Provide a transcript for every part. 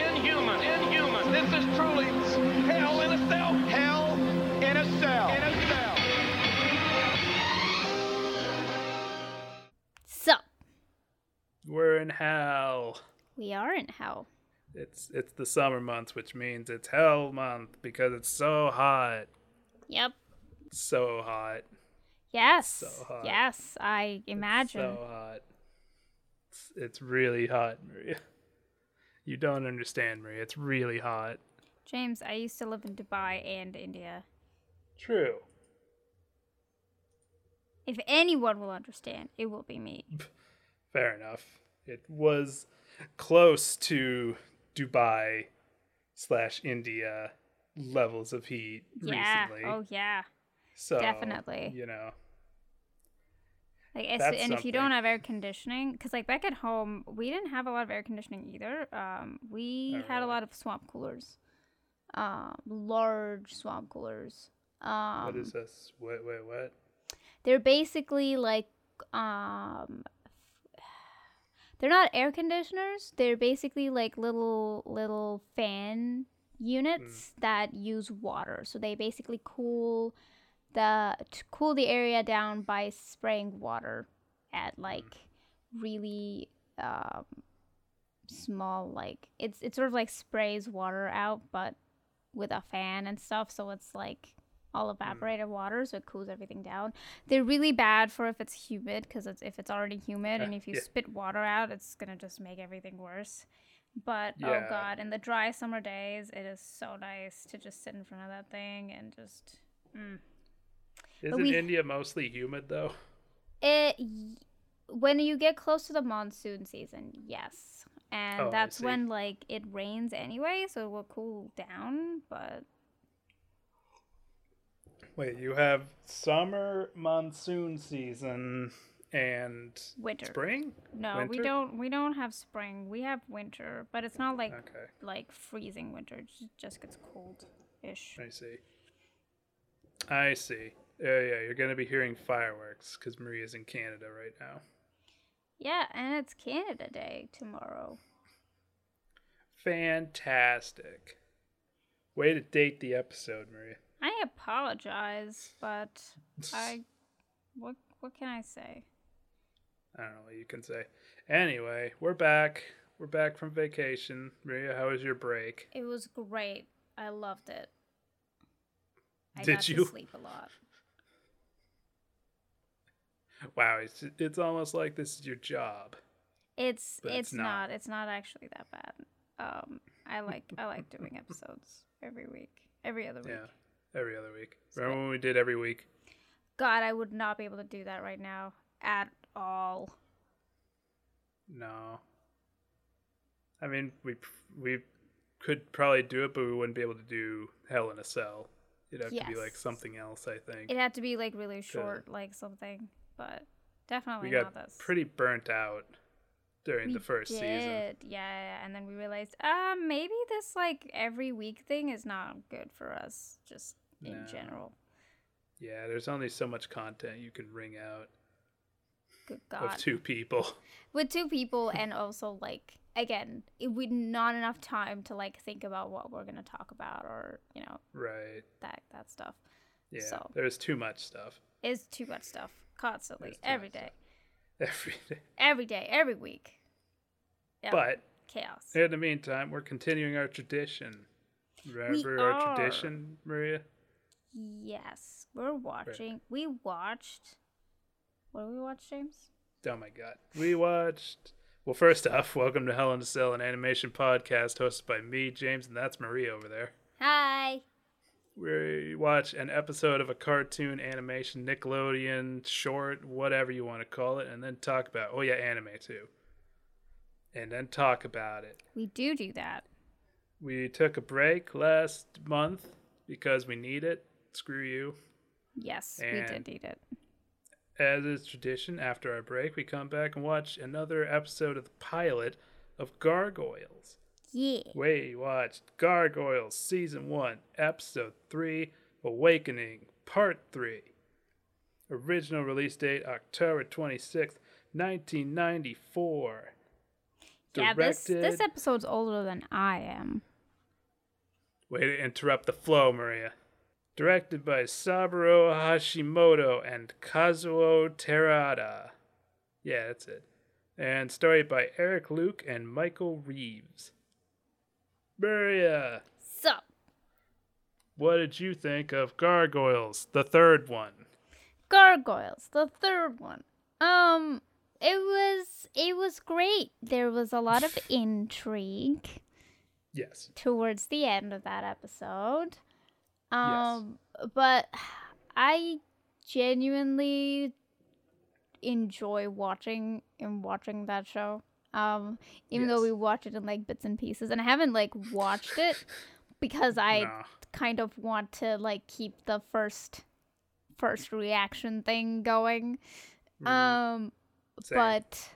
inhuman, inhuman. This is truly hell in a cell. Hell in a cell. In a cell. Sup? We're in hell. We are in hell. It's it's the summer months, which means it's hell month because it's so hot. Yep. So hot. Yes. So hot. Yes, I imagine. So hot. It's, it's really hot, Maria. You don't understand, Maria. It's really hot. James, I used to live in Dubai and India. True. If anyone will understand, it will be me. Fair enough. It was close to Dubai slash India levels of heat Yeah. recently. Oh yeah. so definitely. You know. Like, and if you don't have air conditioning, because like back at home, we didn't have a lot of air conditioning either. Um, we had a lot of swamp coolers, um, large swamp coolers. Um, what is this? Wait, wait, what? they're basically like um they're not air conditioners they're basically like little little fan units that use water so they basically cool the to cool the area down by spraying water at like really um small like it's it sort of like sprays water out but with a fan and stuff so it's like all evaporated water so it cools everything down they're really bad for if it's humid because it's, if it's already humid and Uh, if you yeah. spit water out it's gonna just make everything worse but Yeah. oh god in the dry summer days it is so nice to just sit in front of that thing and just mm. Isn't we- India mostly humid though? it when you get close to the monsoon season yes and Oh, that's when like it rains anyway so it will cool down but Wait, you have summer monsoon season and winter spring? no we don't we don't have spring we have winter but it's not like Okay, like freezing winter it just gets cold ish I see. I see. Yeah, yeah, you're gonna be hearing fireworks because Maria's in Canada right now. yeah and it's canada day tomorrow Fantastic. Way to date the episode, Maria. i apologize but i what what can i say I don't know what you can say. Anyway, we're back. We're back from vacation. Maria, how was your break? It was great. I loved it. I Did you? sleep a lot. Wow, it's it's almost like this is your job. It's it's, it's not. not. It's not actually that bad. Um, I like I like doing episodes every week, every other week. Yeah, every other week. Remember when we did every week? God, I would not be able to do that right now at all. No. I mean, we we could probably do it, but we wouldn't be able to do Hell in a Cell. It'd have to be like something else, I think. It had to be like really short, like something, but definitely we not got this. pretty burnt out during we the first season. did, yeah, and then we realized, uh, maybe this like every week thing is not good for us, just in No. general. Yeah, there's only so much content you can wring out Good of God. two people. with two people and also like again it would not enough time to like think about what we're gonna talk about or you know Right. that that stuff Yeah. So- There's too much stuff Is too much stuff constantly every day every day. every day every week yeah But chaos in the meantime, we're continuing our tradition. Remember our are. tradition, Maria? yes we're watching we watched what did we watch james Oh my god. We watched. Well, first off, welcome to Hell in a Cell, an animation podcast hosted by me, James, and that's Maria over there. hi We watch an episode of a cartoon animation, Nickelodeon, short, whatever you want to call it, and then talk about. Oh, yeah, anime too. And then talk about it. we do do that We took a break last month because we need it. Screw you. yes we did need it As is tradition, after our break, we come back and watch another episode of the pilot of Gargoyles. Yeah We watched Gargoyles Season 1, Episode 3, Awakening, Part 3. Original release date October 26th, 1994. Yeah, this Directed. this episode's older than I am. Way to interrupt the flow, Maria. Directed by Saburo Hashimoto and Kazuo Terada. Yeah, that's it. And story by Eric Luke and Michael Reaves. Maria, So, what did you think of Gargoyles, the third one? Gargoyles, the third one. Um, it was it was great. There was a lot of intrigue Yes. towards the end of that episode. Um, but I genuinely enjoy watching and watching that show. Um, even though we watch it in like bits and pieces, and I haven't like watched it because I Nah. kind of want to like keep the first first reaction thing going. Mhm. Um, Same. but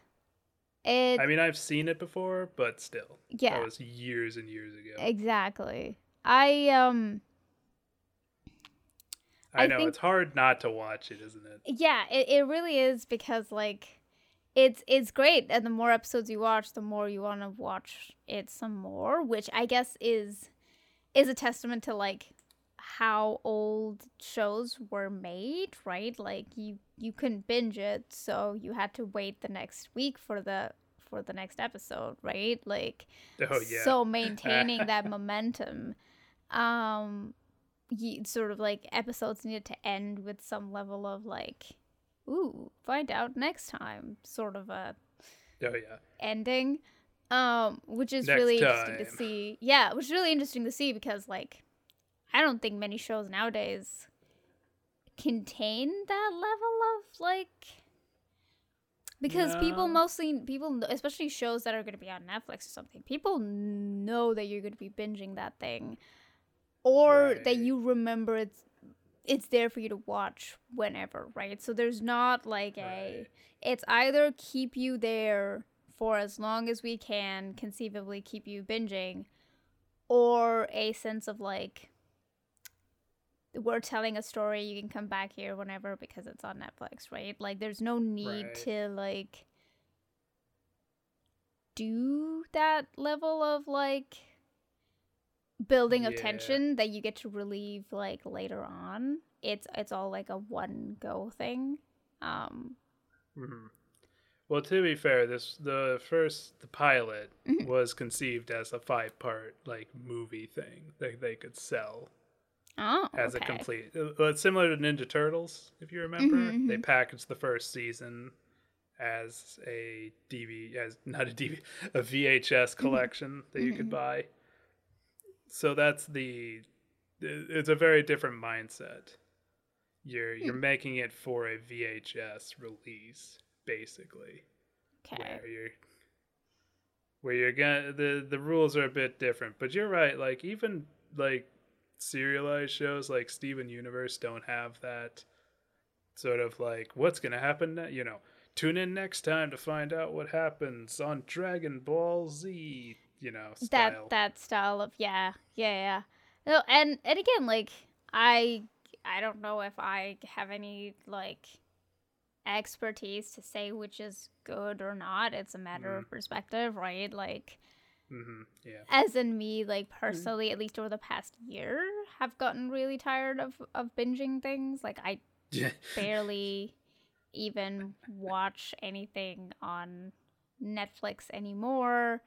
it I mean, I've seen it before, but still. yeah That was years and years ago. exactly. I um I I know, think- it's hard not to watch it, isn't it? yeah it, it really is because like it's it's great and the more episodes you watch the more you want to watch it some more which i guess is is a testament to like how old shows were made right like you you couldn't binge it so you had to wait the next week for the for the next episode right like Oh, yeah. so maintaining that momentum um you, sort of like episodes needed to end with some level of like ooh find out next time sort of a oh, yeah. ending. Um which is Next really interesting to see. Yeah which is really interesting to see because like i don't think many shows nowadays contain that level of like because people mostly people especially shows that are going to be on netflix or something people know that you're going to be binging that thing. Or that you remember it's it's there for you to watch whenever right so there's not like a Right. it's either keep you there for as long as we can conceivably keep you binging or a sense of like we're telling a story you can come back here whenever because it's on netflix right like there's no need Right. to like do that level of like building of Yeah. tension that you get to relieve like later on it's it's all like a one go thing um Mhm. Well, to be fair, this the first the pilot Mhm. was conceived as a five part like movie thing that they could sell oh as okay. a complete. uh, Well, it's similar to Ninja Turtles, if you remember. Mhm, They mhm. packaged the first season as a DV as not a DV a VHS collection that you could Mhm. buy. So that's the it's a very different mindset. You're hmm. you're making it for a VHS release basically okay where you're where you're gonna the the rules are a bit different but you're right like even like serialized shows like steven universe don't have that sort of like what's gonna happen ne-? you know tune in next time to find out what happens on dragon ball z you know style. that that style of yeah yeah yeah. No and and again like i i don't know if i have any like expertise to say which is good or not. It's a matter of perspective right? Like mm-hmm. yeah. as in me like personally at least over the past year have gotten really tired of of binging things. Like i yeah. barely even watch anything on Netflix anymore.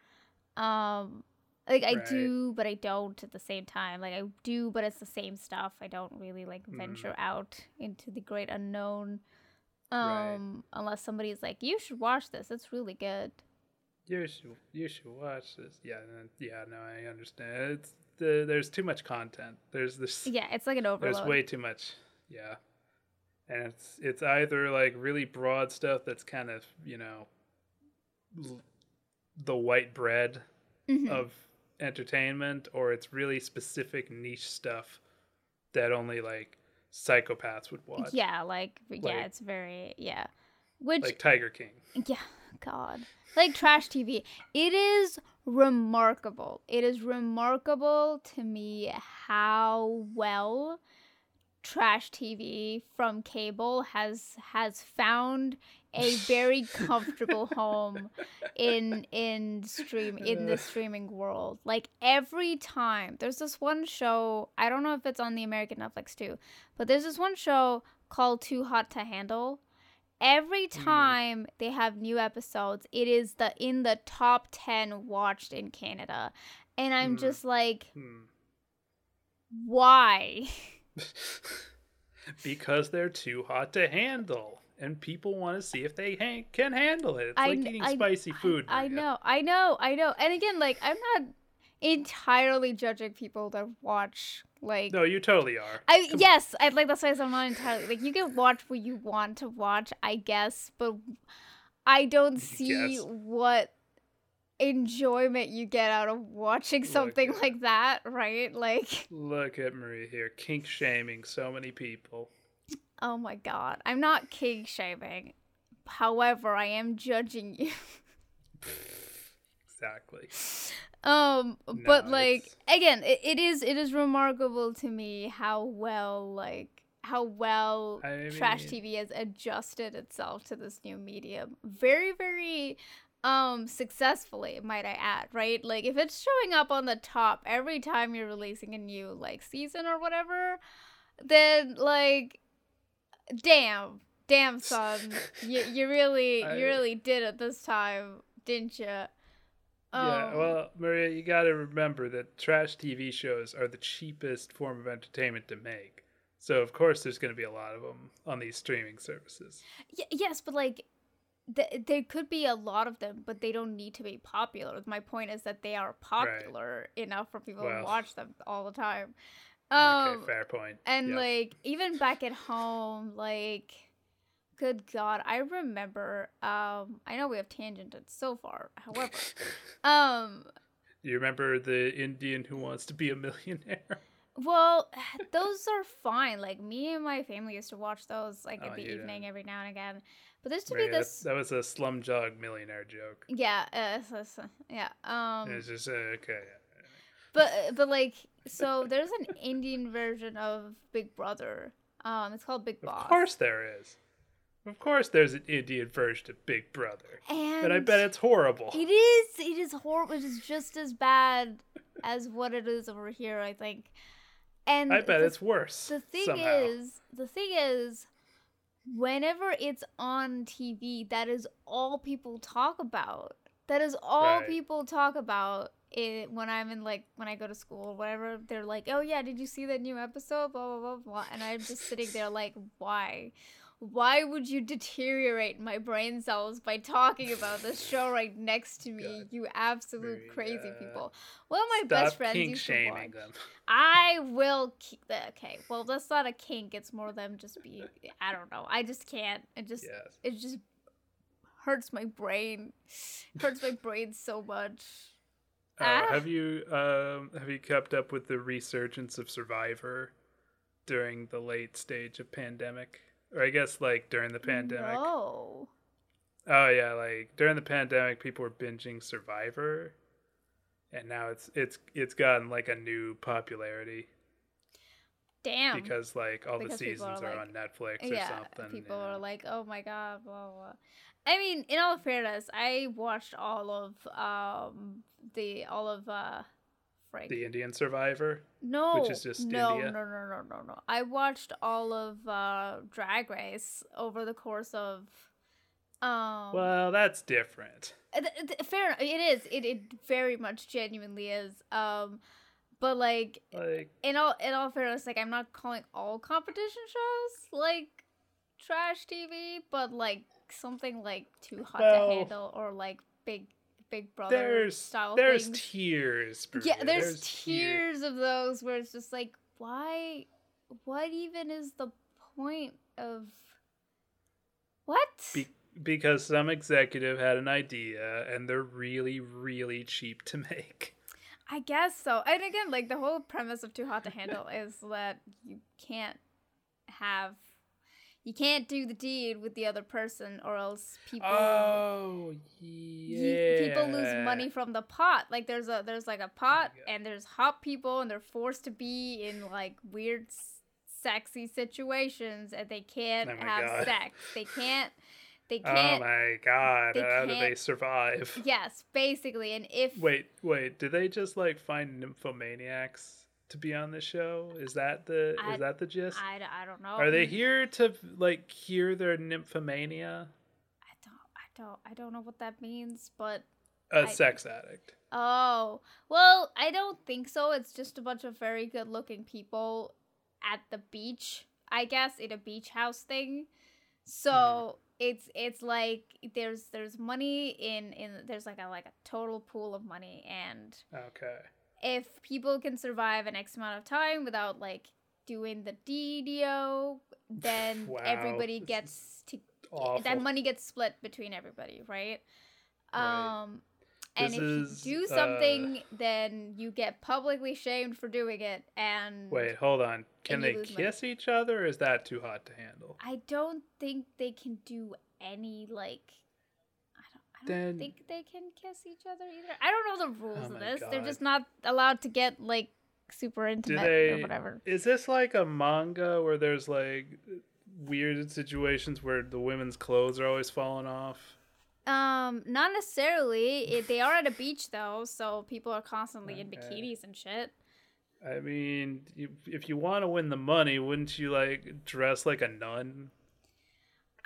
Um like I Right. do but I don't at the same time. Like I do but it's the same stuff. I don't really like Mm. venture out into the great unknown. Right. Um unless somebody's like you should watch this. It's really good. you should you should watch this yeah yeah no i understand it's the, there's too much content there's this Yeah, it's like an overload. There's way too much. Yeah. And it's it's either like really broad stuff that's kind of, you know, l- the white bread Mhm. of entertainment or it's really specific niche stuff that only like psychopaths would watch. Yeah, like yeah, it's very yeah. Which Like Tiger King. Yeah, God. Like trash TV. It is remarkable. It is remarkable to me how well trash TV from cable has has found a very comfortable home in in stream in the streaming world. Like every time there's this one show, I don't know if it's on the American Netflix too, but there's this one show called Too Hot to Handle. Every time they have new episodes, it is the in the top 10 watched in Canada. And I'm Mm. just like, Hmm. why? because they're too hot to handle, and people want to see if they ha- can handle it. It's I like eating I- spicy food. I, I know, I know, I know. And again, like I'm not entirely judging people that watch like No, you totally are. I Come- yes, I like that's why I'm not entirely like you can watch what you want to watch, I guess, but I don't see what enjoyment you get out of watching something like that, right? Like, Look at Maria here, kink shaming so many people. Oh my god, I'm not king shaming. However, I am judging you. Exactly. Um, but like it's- again, it, it is it is remarkable to me how well like how well I trash TV has adjusted itself to this new medium. Very very um successfully might i add right like if it's showing up on the top every time you're releasing a new like season or whatever then like damn damn son you, you really I- you really did it this time didn't you yeah, Um, well, Maria, you got to remember that trash TV shows are the cheapest form of entertainment to make. So of course, there's going to be a lot of them on these streaming services. Y- yes, but like, th- there could be a lot of them, but they don't need to be popular. My point is that they are popular enough for people to watch them all the time. Um, okay, fair point. and Yep. like even back at home, like, good God, I remember. Um, I know we have tangented so far. However, um, you remember the Indian who wants to be a millionaire? Well, those are fine. Like me and my family used to watch those like Oh, in the evening every now and again. But there's to Maria, be that- this that, was a slumdog millionaire joke. Yeah, uh, yeah. Um it's just uh, okay. but but like so there's an Indian version of Big Brother. Um it's called Bigg Boss. Of course there is. Of course there's an Indian version of Big Brother. And And I bet it's horrible. It is it is horrible. It is just as bad as what it is over here, I think. And I bet the it's worse. The thing somehow. is, the thing is, whenever it's on TV, that is all people talk about. That is all Right. people talk about. It, when I'm in like when I go to school or whatever, they're like, "Oh yeah, did you see that new episode?" Blah blah blah blah, and I'm just sitting there like, "Why? Why would you deteriorate my brain cells by talking about this show right next to me? God. You absolute Maria. crazy uh, people." One of my best friends used to shaming watch. them. I will keep the okay. Well, that's not a kink. It's more them just being. I don't know. I just can't. It just. Yes. It just hurts my brain. hurts my brain so much. Uh, Ah. Have you um, have you kept up with the resurgence of Survivor during the late stage of pandemic, or I guess like during the pandemic? No. Oh yeah, like during the pandemic, people were binging Survivor, and now it's it's it's gotten like a new popularity Damn. because like all Because the people are seasons are, like- on Netflix or yeah. something. People yeah. are like, "Oh my god!" Blah blah. I mean, in all fairness, I watched all of um the all of uh. Frank. the Indian Survivor. No, which is just no, India? no, no, no, no, no. I watched all of uh, Drag Race over the course of. Um, Well, that's different. uh, th- th- fair enough. It is. It it very much genuinely is. Um, but like Like in all in all fairness, like I'm not calling all competition shows like trash TV, but like something like Too Hot Well, to Handle or like Big Big Brother there's style there's things. tiers. Yeah, Maria, there's, tiers of those where it's just like, why? What even is the point of what? Be- because some executive had an idea and they're really really cheap to make. I guess so. And again, like the whole premise of Too Hot to Handle is that you can't have, you can't do the deed with the other person, or else people. Oh you- yeah. people lose money from the pot. Like there's a there's like a pot and there's hot people and they're forced to be in like weird s- sexy situations and they can't Oh have God. sex. They can't they Oh can't. Oh my god! they How do they survive? yes, basically, and if Wait, wait. Did they just like find nymphomaniacs to be on the show? Is that the I- is that the gist? I, I don't know. Are they here to like cure their nymphomania? I don't I don't I don't know what that means, but A I- sex addict. oh well, I don't think so. It's just a bunch of very good looking people at the beach, I guess, in a beach house thing. So hmm. it's it's like there's there's money in in there's like a like a total pool of money and Okay. If people can survive an X amount of time without like doing the DDO, then Wow, everybody gets to Awful. that money gets split between everybody, right? Right. Um and This if you is, do uh, something, then you get publicly shamed for doing it, and Wait, hold on. Can they you lose money. kiss each other, or is that too hot to handle? I don't think they can do any like. I don't, Then- think they can kiss each other either. I don't know the rules Oh of this. They're just not allowed to get like super intimate they? or whatever. Is this like a manga where there's like weird situations where the women's clothes are always falling off? Um, not necessarily. It, they are at a beach though, so people are constantly in bikinis and shit. I mean, you, if you want to win the money, wouldn't you like dress like a nun?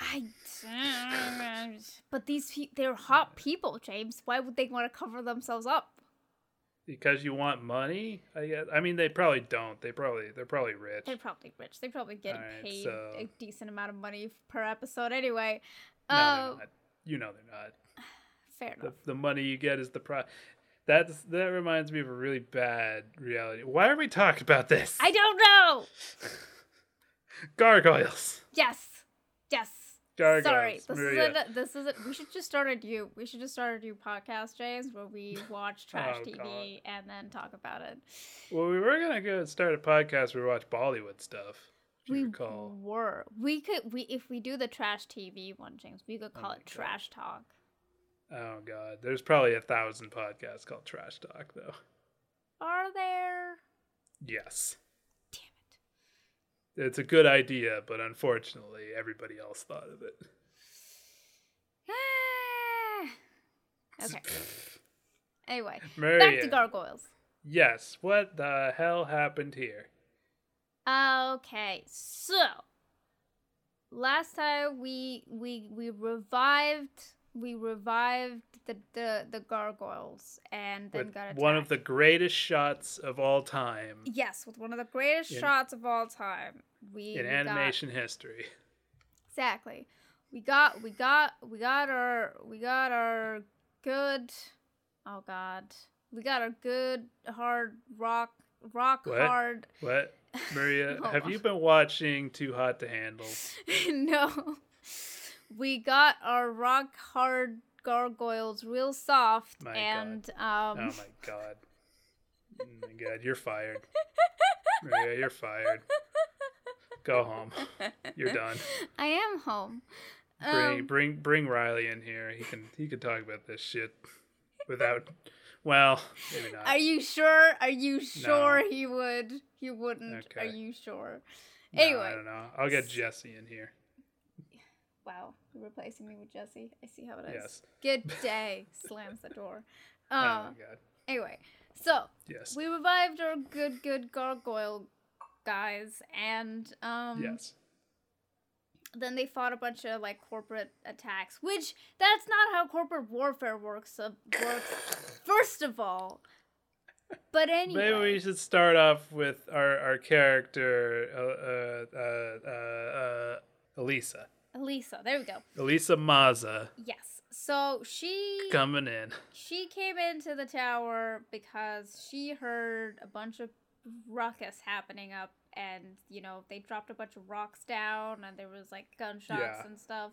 I. But these pe- they're hot people, James. Why would they want to cover themselves up? Because you want money? I guess. I mean, they probably don't. They probably they're probably rich. They're probably rich. They're probably getting Alright, paid so- a decent amount of money per episode anyway. no, Uh, they're not. You know they're not. fair enough. the money you get is the price. That's that reminds me of a really bad reality. Why are we talking about this? I don't know. Gargoyles. Yes, yes. Sorry, this Maria. is a, this isn't. we should just start a new we should just start a new podcast, James, where we watch trash Oh, TV and then talk about it. Well, we were gonna go start a podcast where we watch Bollywood stuff. We recall. were we could we if we do the trash TV one, James, we could oh call my it God. trash talk. Oh god, there's probably a thousand podcasts called Trash Talk though. Are there? Yes. It's a good idea, but unfortunately, everybody else thought of it. Ah! okay. Anyway, Maria, back to gargoyles. yes. What the hell happened here? Okay, so last time we we we revived we revived the the, the gargoyles and then With got one of the greatest shots of all time yes with one of the greatest In- shots of all time. We, in we got- animation history. exactly. We got we got we got our we got our good. Oh God, we got our good hard rock rock What? hard. What, Maria? Have on. you been watching Too Hot to Handle? no. We got our rock hard gargoyles real soft My God. and um Oh my god. Oh my god, you're fired. Maria, you're fired. Go home. You're done. I am home. Bring Um, bring bring Riley in here. He can he can talk about this shit without well, maybe not. are you sure? Are you sure he would? He wouldn't. Are you sure? No, anyway. I don't know. I'll get Jesse in here. Wow, you're replacing me with Jesse. I see how it is. Yes. Good day. Slams the door. Oh Uh, my god. anyway, so Yes. we revived our good, good gargoyle guys, and um, Yes. then they fought a bunch of like corporate attacks, which that's not how corporate warfare works. Uh, works first of all. But anyway, Maybe we should start off with our our character uh, uh, uh, uh, uh, Elisa. Elisa, there we go. Elisa Maza Yes. So she coming in. she came into the tower because she heard a bunch of ruckus happening up and you know they dropped a bunch of rocks down and there was like gunshots Yeah. and stuff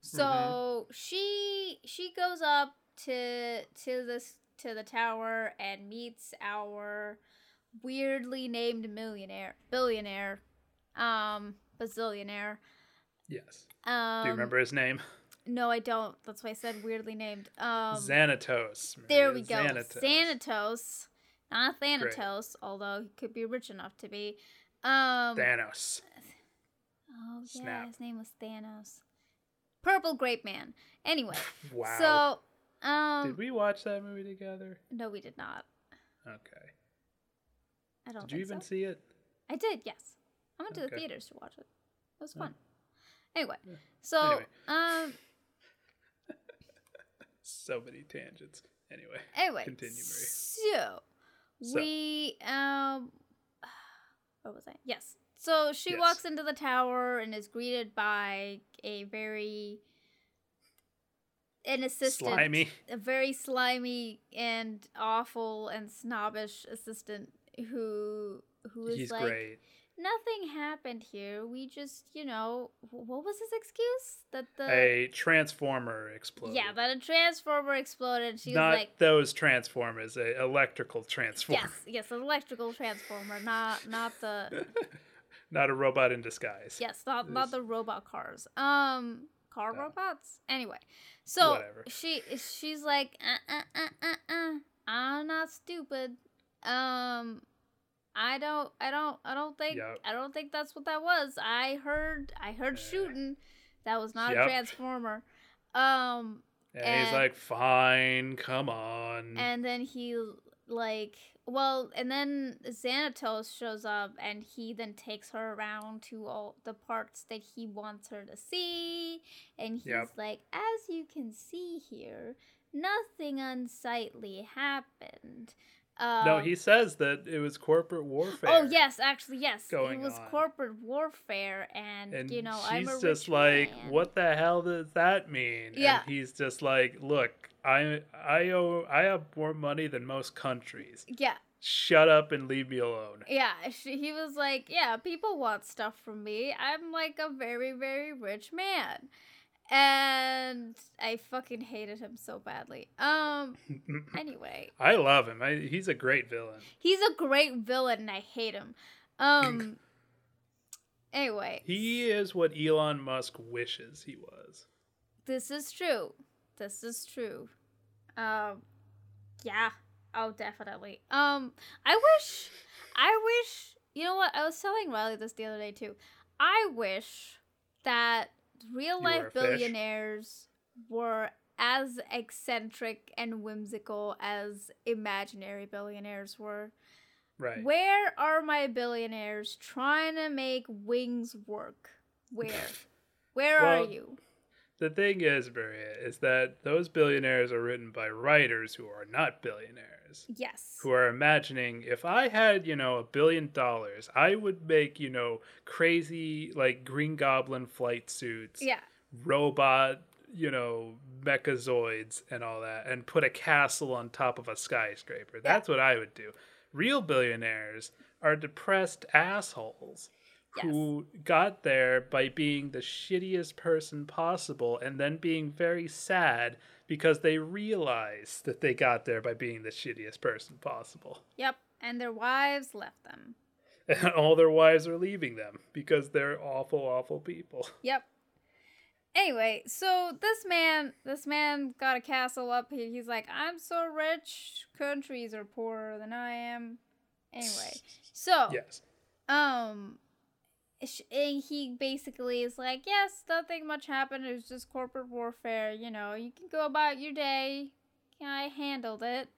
so she she goes up to to this to the tower and meets our weirdly named millionaire billionaire um bazillionaire Yes. um Do you remember his name? no i don't that's why i said weirdly named um Xanatos. there we go. Xanatos. Not Thanatos, although he could be rich enough to be. Um Thanos. Oh yeah, Snap. his name was Thanos. Purple Grape Man. Anyway, Wow. so um, did we watch that movie together? no, we did not. Okay. I don't Did you even so. see it? I did, yes. I went to the theaters to watch it. It was Oh. Anyway, so Anyway. um, So many tangents. Anyway. anyway, Continue, Marie. so So. we um, what was I? Yes. So she Yes. walks into the tower and is greeted by a very an assistant, Slimy. a very slimy and awful and snobbish assistant who who is He's like great. Nothing happened here. We just, you know, what was his excuse? That the A transformer exploded. yeah, that a transformer exploded. She Not was like, those transformers, a electrical transformer. yes, yes, an electrical transformer, not not the Not a robot in disguise. yes, not not the robot cars. Um, car No. robots. Anyway, so Whatever. she she's like, uh, uh, uh, uh, uh, I'm not stupid. Um. I don't, I don't, I don't think, Yep. I don't think that's what that was. I heard, I heard Uh, shooting. That was not a transformer. Um, And, he's like, fine, come on. and then he like well and then xanatos shows up and he then takes her around to all the parts that he wants her to see and he's Yep. like as you can see here nothing unsightly happened um, no, he says that it was corporate warfare. oh yes actually yes it was on. corporate warfare and, And you know she's i'm a just like, man. what the hell does that mean? Yeah. And he's just like, look, I I owe I have more money than most countries. yeah Shut up and leave me alone. Yeah, she, he was like, yeah, people want stuff from me. I'm like a very, very rich man. And I fucking hated him so badly. Um, anyway, I love him. I, he's a great villain. he's a great villain and I hate him. Um, anyway, He is what Elon Musk wishes he was. this is true. This is true. Um, yeah. Oh, definitely. Um, I wish, I wish, you know what? I was telling Riley this the other day too. I wish that real life billionaires were as eccentric and whimsical as imaginary billionaires were. Right. Where are my billionaires trying to make wings work? Where? Where are you? The thing is, Maria, is that those billionaires are written by writers who are not billionaires. Yes. Who are imagining if I had, you know, a billion dollars, I would make, you know, crazy like Green Goblin flight suits, Yeah. robot, you know, mechazoids and all that, and put a castle on top of a skyscraper. That's what I would do. Real billionaires are depressed assholes who got there by being the shittiest person possible and then being very sad because they realized that they got there by being the shittiest person possible. Yep. And their wives left them. And all their wives are leaving them because they're awful, awful people. Yep. Anyway, so this man, this man got a castle up here. He's like, I'm so rich, countries are poorer than I am. Anyway, so Yes. um, and he basically is like, yes, nothing much happened. It was just corporate warfare. You know, you can go about your day. I handled it,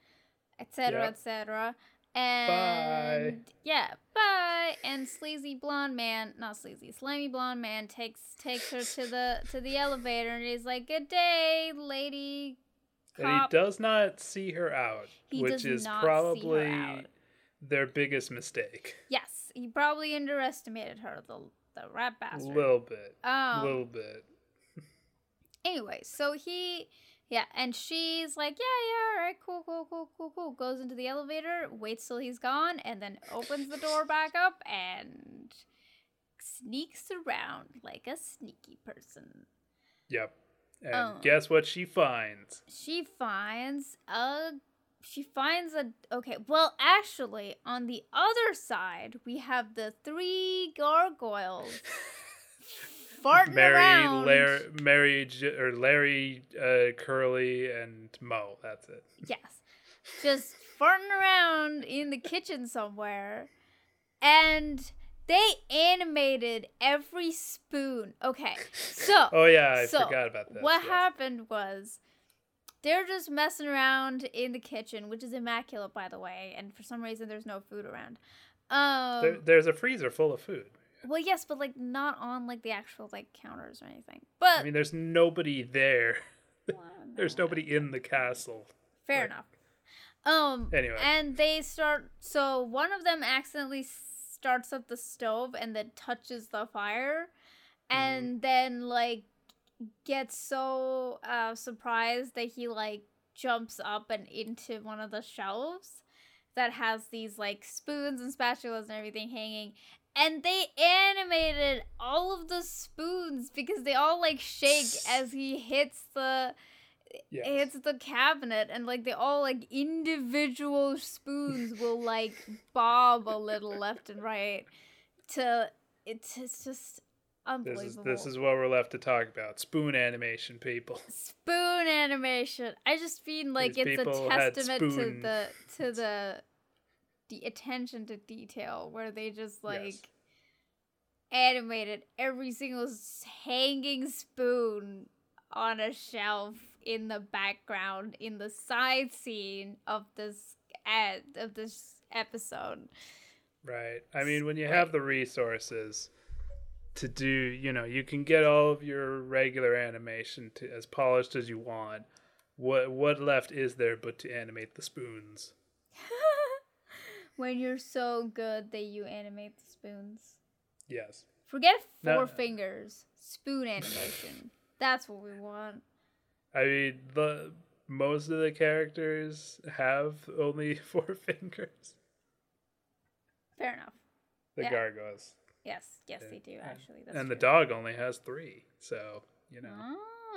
etc., Yep. etc. And yeah, bye. And sleazy blonde man, not sleazy, slimy blonde man takes takes her to the to the elevator, and he's like, "Good day, lady." And he does not see her out, He which does is not see her probably out. Their biggest mistake. Yes, he probably underestimated her, the the rat bastard. A little bit. A um, little bit. Anyway, so he, yeah, and she's like, yeah, yeah, all right, cool, cool, cool, cool, cool. Goes into the elevator, waits till he's gone, and then opens the door back up and sneaks around like a sneaky person. Yep. And Oh. guess what she finds? She finds a. She finds a. Okay, well, actually, on the other side, we have the three gargoyles farting Mary, around. Larry, Mary, J- or Larry, uh, Curly, and Moe. That's it. Yes. Just farting around in the kitchen somewhere. And They animated every spoon. Okay, so Oh yeah, I so, forgot about that. What yes. happened was they're just messing around in the kitchen, which is immaculate, by the way, and for some reason there's no food around. Um, There, there's a freezer full of food. well, yes, but like not on like the actual like counters or anything. But I mean, there's nobody there. Well, There's nobody in the castle. Fair like- enough. Um. Anyway. And they start. So one of them accidentally starts up the stove and then touches the fire, Mm-hmm. and then like gets so uh, surprised that he like jumps up and into one of the shelves that has these like spoons and spatulas and everything hanging. And they animated all of the spoons because they all like shake as he hits the Yes. hits the cabinet and like they all like individual spoons will like bob a little left and right to it's, it's just This is this is what we're left to talk about. Spoon animation, people. spoon animation i just feel like These it's a testament to the to the the attention to detail where they just like Yes. animated every single hanging spoon on a shelf in the background in the side scene of this ad of this episode Right. I mean, when you have the resources to do, you know, you can get all of your regular animation to as polished as you want. What what left is there but to animate the spoons? when you're so good that you animate the spoons Yes. forget four no. fingers spoon animation that's what we want I mean, the most of the characters have only four fingers. fair enough The Yeah. gargoyles. Yes yes they do actually that's and the dog only has three. So, you know.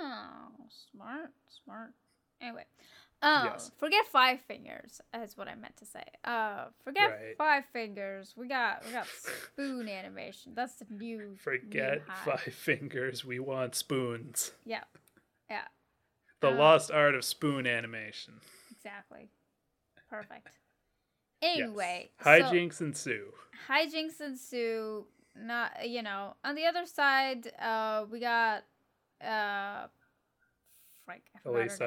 Oh, smart, smart. Anyway, um, Yes. forget five fingers. Is what I meant to say. Uh, forget Right. five fingers. We got we got spoon animation. That's the new. Forget new five fingers. We want spoons. Yeah, yeah, The Um, lost art of spoon animation. exactly. Perfect. Anyway, Yes. Anyway, so- hijinks ensue. hijinks ensue. Not you know. On the other side, uh, we got uh, forgot Elisa.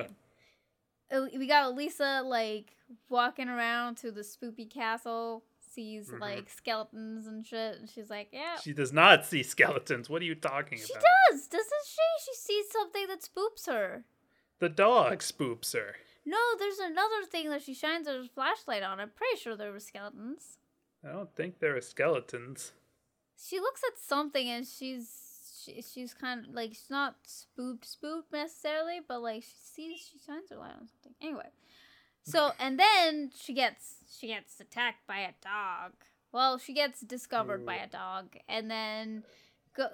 her name. We got Elisa like walking around to the spoopy castle, sees Mhm. like skeletons and shit, and she's like, "Yeah." She does not see skeletons. What are you talking She about? She does, doesn't she? She sees something that spoops her. The dog spoops her. No, there's another thing that she shines her flashlight on. I'm pretty sure there were skeletons. I don't think there are skeletons. She looks at something and she's she, she's kind of like she's not spooked spooked necessarily but like she sees she shines her light on something. Anyway. So and then she gets she gets attacked by a dog. Well she gets discovered by a dog and then go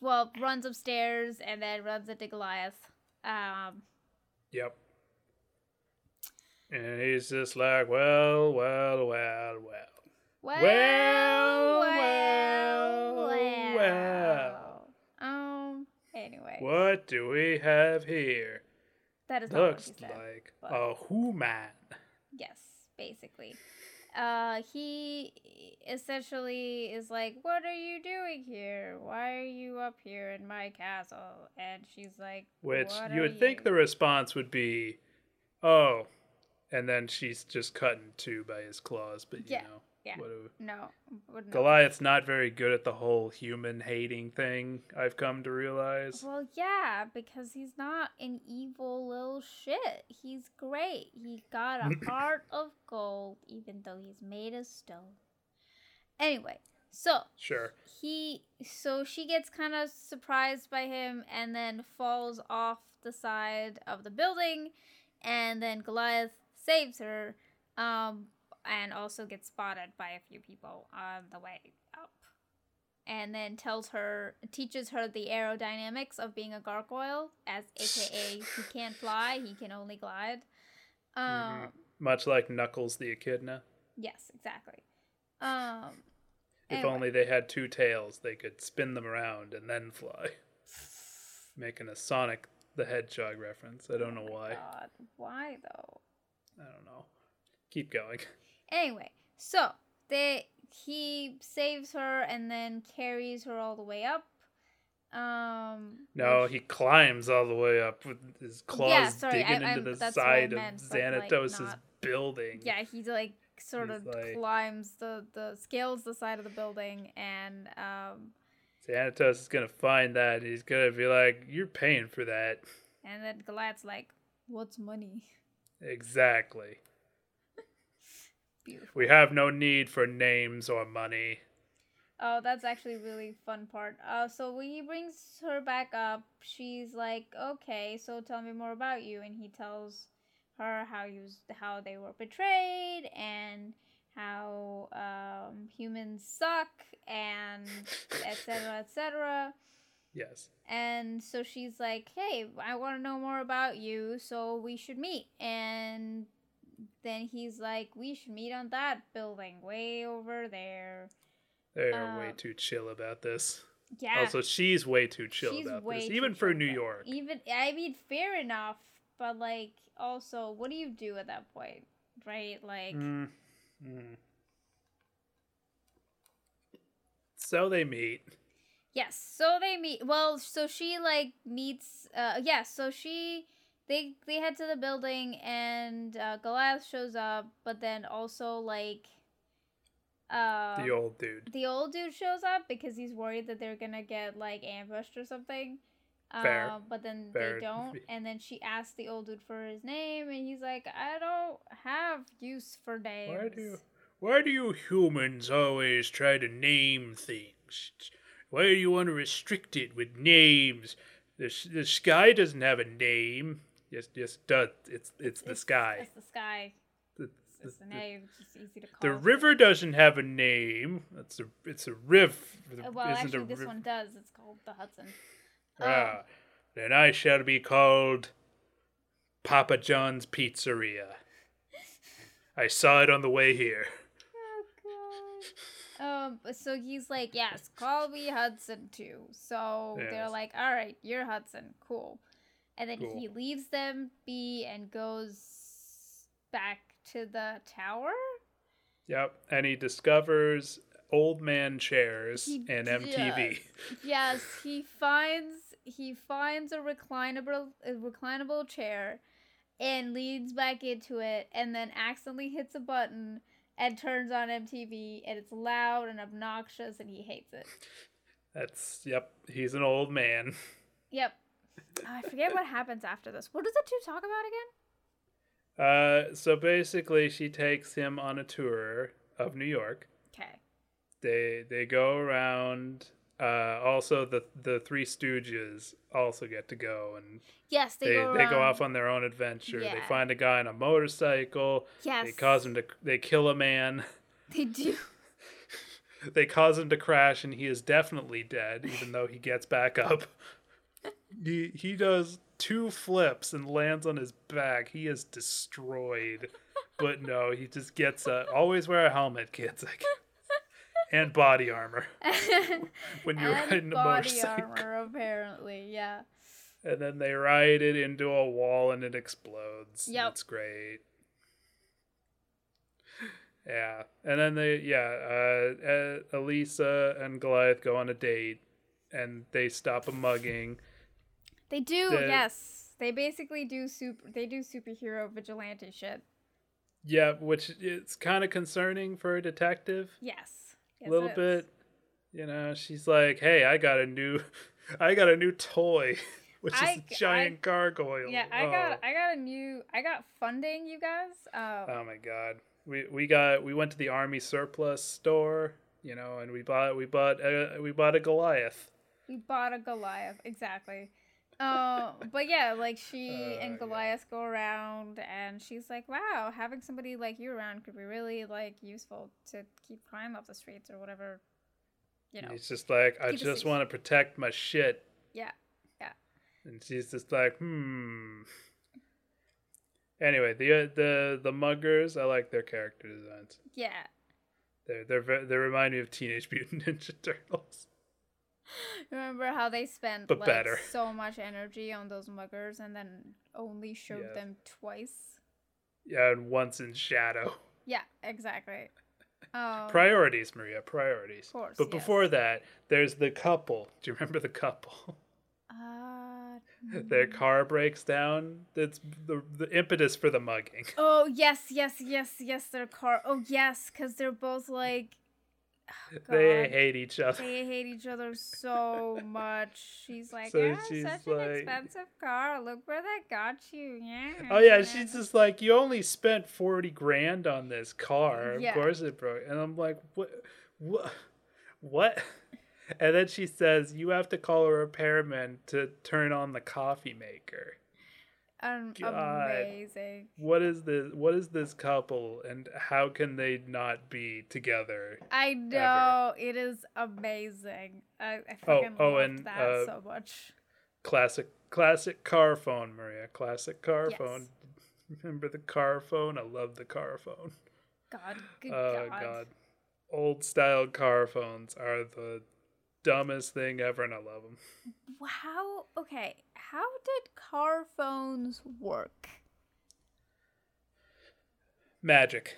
well runs upstairs and then runs into goliath. Um Yep. And he's just like, well, well, well, well. Well Well, well well, well. um anyway What do we have here? that is not what Looks like but- a human. Yes, basically. Uh, he essentially is like, "What are you doing here? Why are you up here in my castle?" And she's like, Which "What you would think the response would be, oh. And then she's just cut in two by his claws. But, you Yeah, know, yeah. no, would not. Goliath's not very good at the whole human hating thing, I've come to realize. Well, yeah, because he's not an evil little shit. He's great. He got a heart of gold, even though he's made of stone. Anyway, so Sure. he so she gets kind of surprised by him and then falls off the side of the building and then Goliath saves her um and also gets spotted by a few people on the way up and then tells her teaches her the aerodynamics of being a gargoyle as aka he can't fly he can only glide um Mhm. Much like Knuckles the Echidna. yes exactly um If anyway. only they had two tails, they could spin them around and then fly. Making a Sonic the Hedgehog reference. I don't know Oh my why. God, why though? I don't know. Keep going. Anyway, so they he saves her and then carries her all the way up. Um, No, which- he climbs all the way up with his claws Yeah, sorry, digging I'm- into the I side of meant, like, Xanatos' not- building. yeah, he like sort He's of like- climbs the the scales the side of the building and um Xanatos is gonna find that and he's gonna be like, You're paying for that. and then Goliath's like, "What's money?" Exactly. Beautiful. We have no need for names or money. Oh, that's actually a really fun part. Uh, so when he brings her back up, she's like, "Okay, so tell me more about you." And he tells her how you how they were betrayed and how um, humans suck and etc. etc. Yes. And so she's like, "Hey, I want to know more about you, so we should meet." And then he's like, "We should meet on that building way over there." They're way Uh, too chill about this. Yeah. Also, she's way too chill She's about way this, even for New York. Even I mean, fair enough, but like, also, what do you do at that point, right? Like, Mm. Mm. So they meet. yes. So they meet. Well, so she like meets. Uh, yeah. So she they they head to the building and uh, Goliath shows up, but then also like, uh, the old dude. the old dude shows up because he's worried that they're gonna get like ambushed or something. Fair. Uh, but then Fair. they don't, and then she asks the old dude for his name, and he's like, "I don't have use for names." Why do you, why do you humans always try to name things? Why do you want to restrict it with names? The, the sky doesn't have a name. Yes, yes, does. It's it's the It's- sky. It's the sky. The, It's the name. It's easy to call. the river doesn't have a name. It's a it's a riff. Uh, Well, isn't actually, this riv- one does. It's called the Hudson. Ah, then I shall be called Papa John's Pizzeria. I saw it on the way here. Oh god. Um. So he's like, yes, call me Hudson too. So they're like, all right, you're Hudson, cool. And then Cool. he leaves them be and goes back to the tower. Yep, and he discovers old man chairs He and MTV. Yes, he finds he finds a reclinable a reclinable chair and leans back into it and then accidentally hits a button and turns on MTV and it's loud and obnoxious and he hates it. That's yep. He's an old man. Yep. I forget what happens after this. What does the two talk about again? Uh, so basically, she takes him on a tour of New York. Okay. They they go around. Uh, also, the the Three Stooges also get to go, and Yes, they, they go they go off on their own adventure. They find a guy on a motorcycle. Yes. They cause him to. They kill a man. They do. They cause him to crash, and he is definitely dead, even though he gets back up. He he does two flips and lands on his back. He is destroyed. But no, he just gets a. Always wear a helmet, kids. Like, and body armor when you're and riding a body motorcycle. armor, apparently. Yeah. And then they ride it into a wall and it explodes. Yep. It's great. Yeah. And then they, yeah, uh, uh, Elisa and Goliath go on a date and they stop a mugging. They do, The- yes. They basically do super. They do superhero vigilante shit. Yeah, which is kind of concerning for a detective. Yes. A Yes, little bit. You know, she's like, hey, I got a new, I got a new toy, which is a giant gargoyle. Yeah, I Oh. got. I got a new. I got funding, you guys. Um, Oh my god. We we got we went to the army surplus store, you know, and we bought we bought a, we bought a Goliath. we bought a Goliath, exactly. Um, but yeah, like she Oh, and yeah. Goliath go around, and she's like, "Wow, having somebody like you around could be really like useful to keep crime off the streets or whatever." You know. He's just like, I just want to protect my shit. Yeah. Yeah. And she's just like, hmm. Anyway, the uh, the the muggers, I like their character designs. Yeah. They're they're they remind me of Teenage Mutant Ninja Turtles. Remember how they spent But like better. so much energy on those muggers and then only showed them twice? Yeah, and once in shadow. Yeah, exactly. Oh, Priorities, Maria, priorities. Of course, but yes. before that, there's the couple. Do you remember the couple? uh, Their car breaks down. That's the the impetus for the mugging. oh yes, yes, yes, yes. Their car. Oh yes, because they're both like. Oh, They hate each other. They hate each other so much. She's like, So yeah, she's such like- an expensive car. Look where that got you. Yeah. Oh yeah, she's just like, you only spent forty grand on this car. Of course it broke. And I'm like, what, what, what? And then she says, you have to call a repairman to turn on the coffee maker. Um, amazing. What is this? What is this couple, and how can they not be together? I know it is amazing. I, I Oh, fucking oh, love and, that uh, so much. Classic, classic car phone, Maria. Classic car Yes. phone. Remember the car phone? I love the car phone. God, good Oh God. god. Old style car phones are the dumbest thing ever and I love them. How? Okay, how did car phones work? Magic.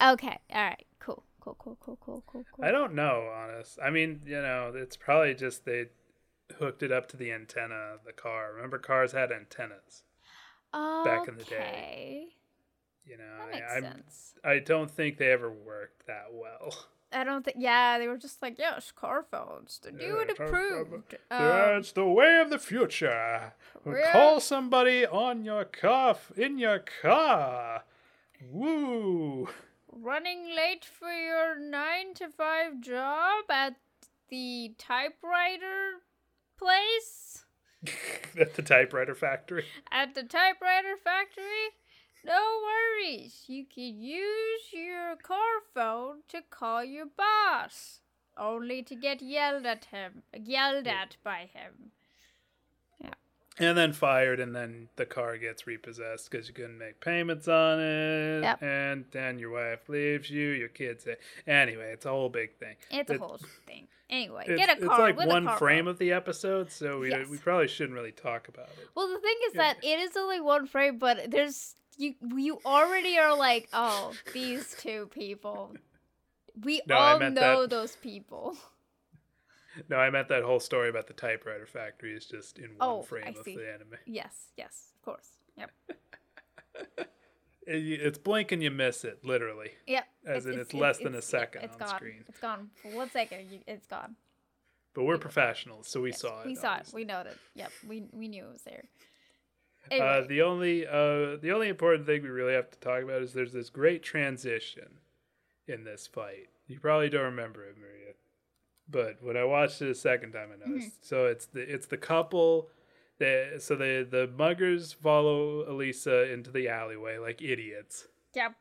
Okay, all right, cool, cool, cool, cool, cool, cool, cool. I don't know, honest. I mean, you know, it's probably just they hooked it up to the antenna of the car. Remember cars had antennas, back in the day. Okay, you know. I, sense. I don't think they ever worked that well. I don't think. Yeah, they were just like, yes, car phones. The new and car- improved. Yeah, Um, it's the way of the future. Yeah. Call somebody on your car in your car. Woo. running late for your nine to five job at the typewriter place? At the typewriter factory. At the typewriter factory? No worries. You can use your car phone to call your boss. Only to get yelled at him, yelled at by him. And then fired, and then the car gets repossessed because you couldn't make payments on it. Yep. And then your wife leaves you, your kids. Say, anyway, it's a whole big thing. It's a whole thing. Anyway, get a car it's like one frame phone. of the episode, so we, Yes. we probably shouldn't really talk about it. Well, the thing is Yeah. that it is only one frame, but there's you you already are like, oh, these two people. We No, all know that- those people. No, I meant that whole story about the typewriter factory is just in one Oh, frame I of see. the anime. Yes, yes, of course. Yep. It- it's blink and you miss it, literally. Yep. As in it's less than a second it's on gone. screen. It's gone. For one second, you, it's gone. But we're professionals, so we Yes, saw it. We saw it. obviously. We noted. Yep. We we knew it was there. Uh, the only uh, the only important thing we really have to talk about is there's this great transition in this fight. You probably don't remember it, Maria, but when I watched it a second time, I Mm-hmm. noticed. So it's the it's the couple. That, so the the muggers follow Elisa into the alleyway like idiots, yep.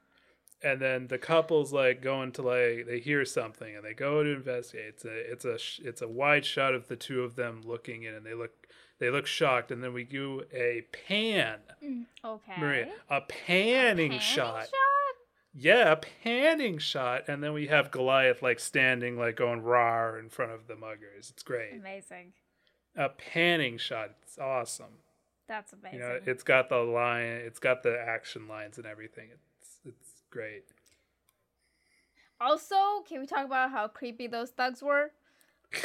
and then the couple's like going to like they hear something and they go to investigate. It's a it's a it's a wide shot of the two of them looking in, and they look they look shocked, and then we do a pan. Okay. Maria, a panning, Panning shot. Yeah, a panning shot, and then we have Goliath like standing, like going rawr in front of the muggers. It's great. Amazing. A panning shot. It's awesome. That's amazing. You know, it's got the line, it's got the action lines and everything. It's it's great. also, can we talk about how creepy those thugs were?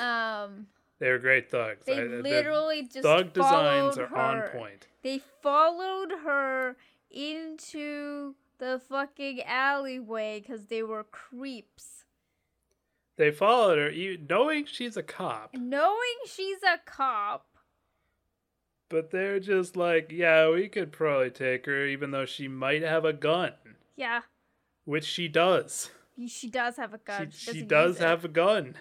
Um, They were great thugs. they I- the literally just thug designs followed are on point. They followed her into the fucking alleyway because they were creeps. They followed her, knowing she's a cop, Knowing she's a cop, but they're just like, yeah, we could probably take her, even though she might have a gun, yeah, which she does. she does have a gun. she, she doesn't does it. have a gun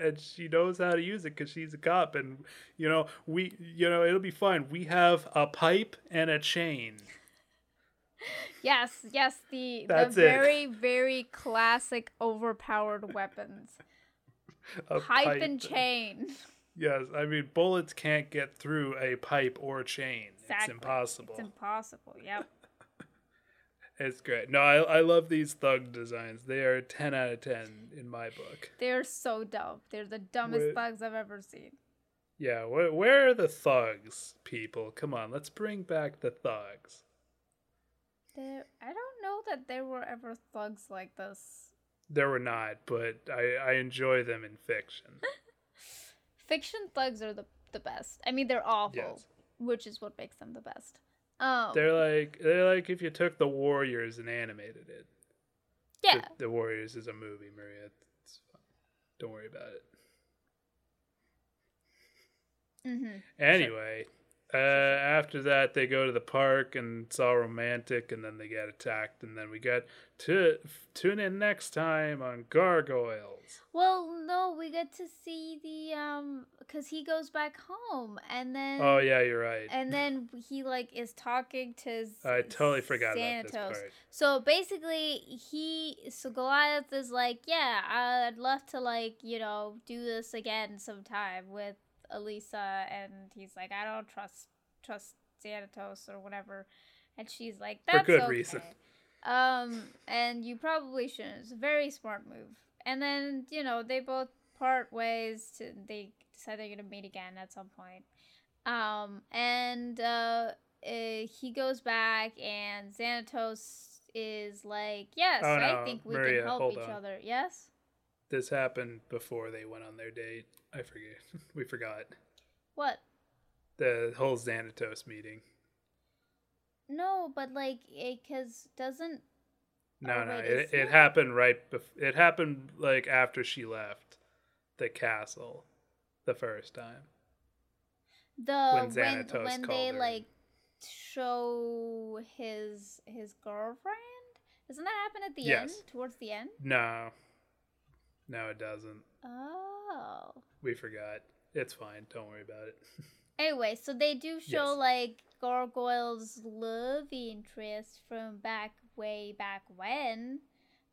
and she knows how to use it because she's a cop and you know we you know it'll be fine we have a pipe and a chain Yes, yes, the That's the it. very very classic overpowered weapons. a Pipe and chain. yes i mean bullets can't get through a pipe or a chain it's impossible It's impossible. Yep. It's great no I, I love these thug designs they are 10 out of 10 in my book They're so dumb. They're the dumbest Wait. thugs I've ever seen. yeah where, where are the thugs people come on let's bring back the thugs There, I don't know that there were ever thugs like this There were not, but I, I enjoy them in fiction. Fiction thugs are the the best. I mean, they're awful, Yes. which is what makes them the best. Um, They're like they're like if you took the Warriors and animated it. yeah, The, the Warriors is a movie, Maria. It's fine. Don't worry about it. hmm Anyway, uh, after that they go to the park and it's all romantic, and then they get attacked, and then we get to tune in next time on Gargoyles. Well, no, we get to see the um, cause he goes back home, and then Oh yeah, you're right. and then he like is talking to. I totally forgot about this part. So basically, he so Goliath is like, yeah, I'd love to like you know do this again sometime with Elisa, and he's like, I don't trust trust Xanatos or whatever, and she's like, For that's good okay. reason. Um, and you probably shouldn't. It's a very smart move. And then you know they both part ways. To, they decide they're gonna meet again at some point. Um, and uh, uh, he goes back, and Xanatos is like, "Yes, Oh, I think we Maria, can help each on. other." Yes. This happened before they went on their date. I forget. we forgot What? the whole Xanatos meeting. No, but like, because doesn't No, Oh, no, wait, it it? happened right. Bef- it happened like after she left the castle the first time. the When when Xanatos when, called they her. like show his his girlfriend doesn't that happen at the Yes. end towards the end No, no, it doesn't. oh We forgot. It's fine. Don't worry about it. anyway so they do show Yes. like gargoyle's love interest from back way back when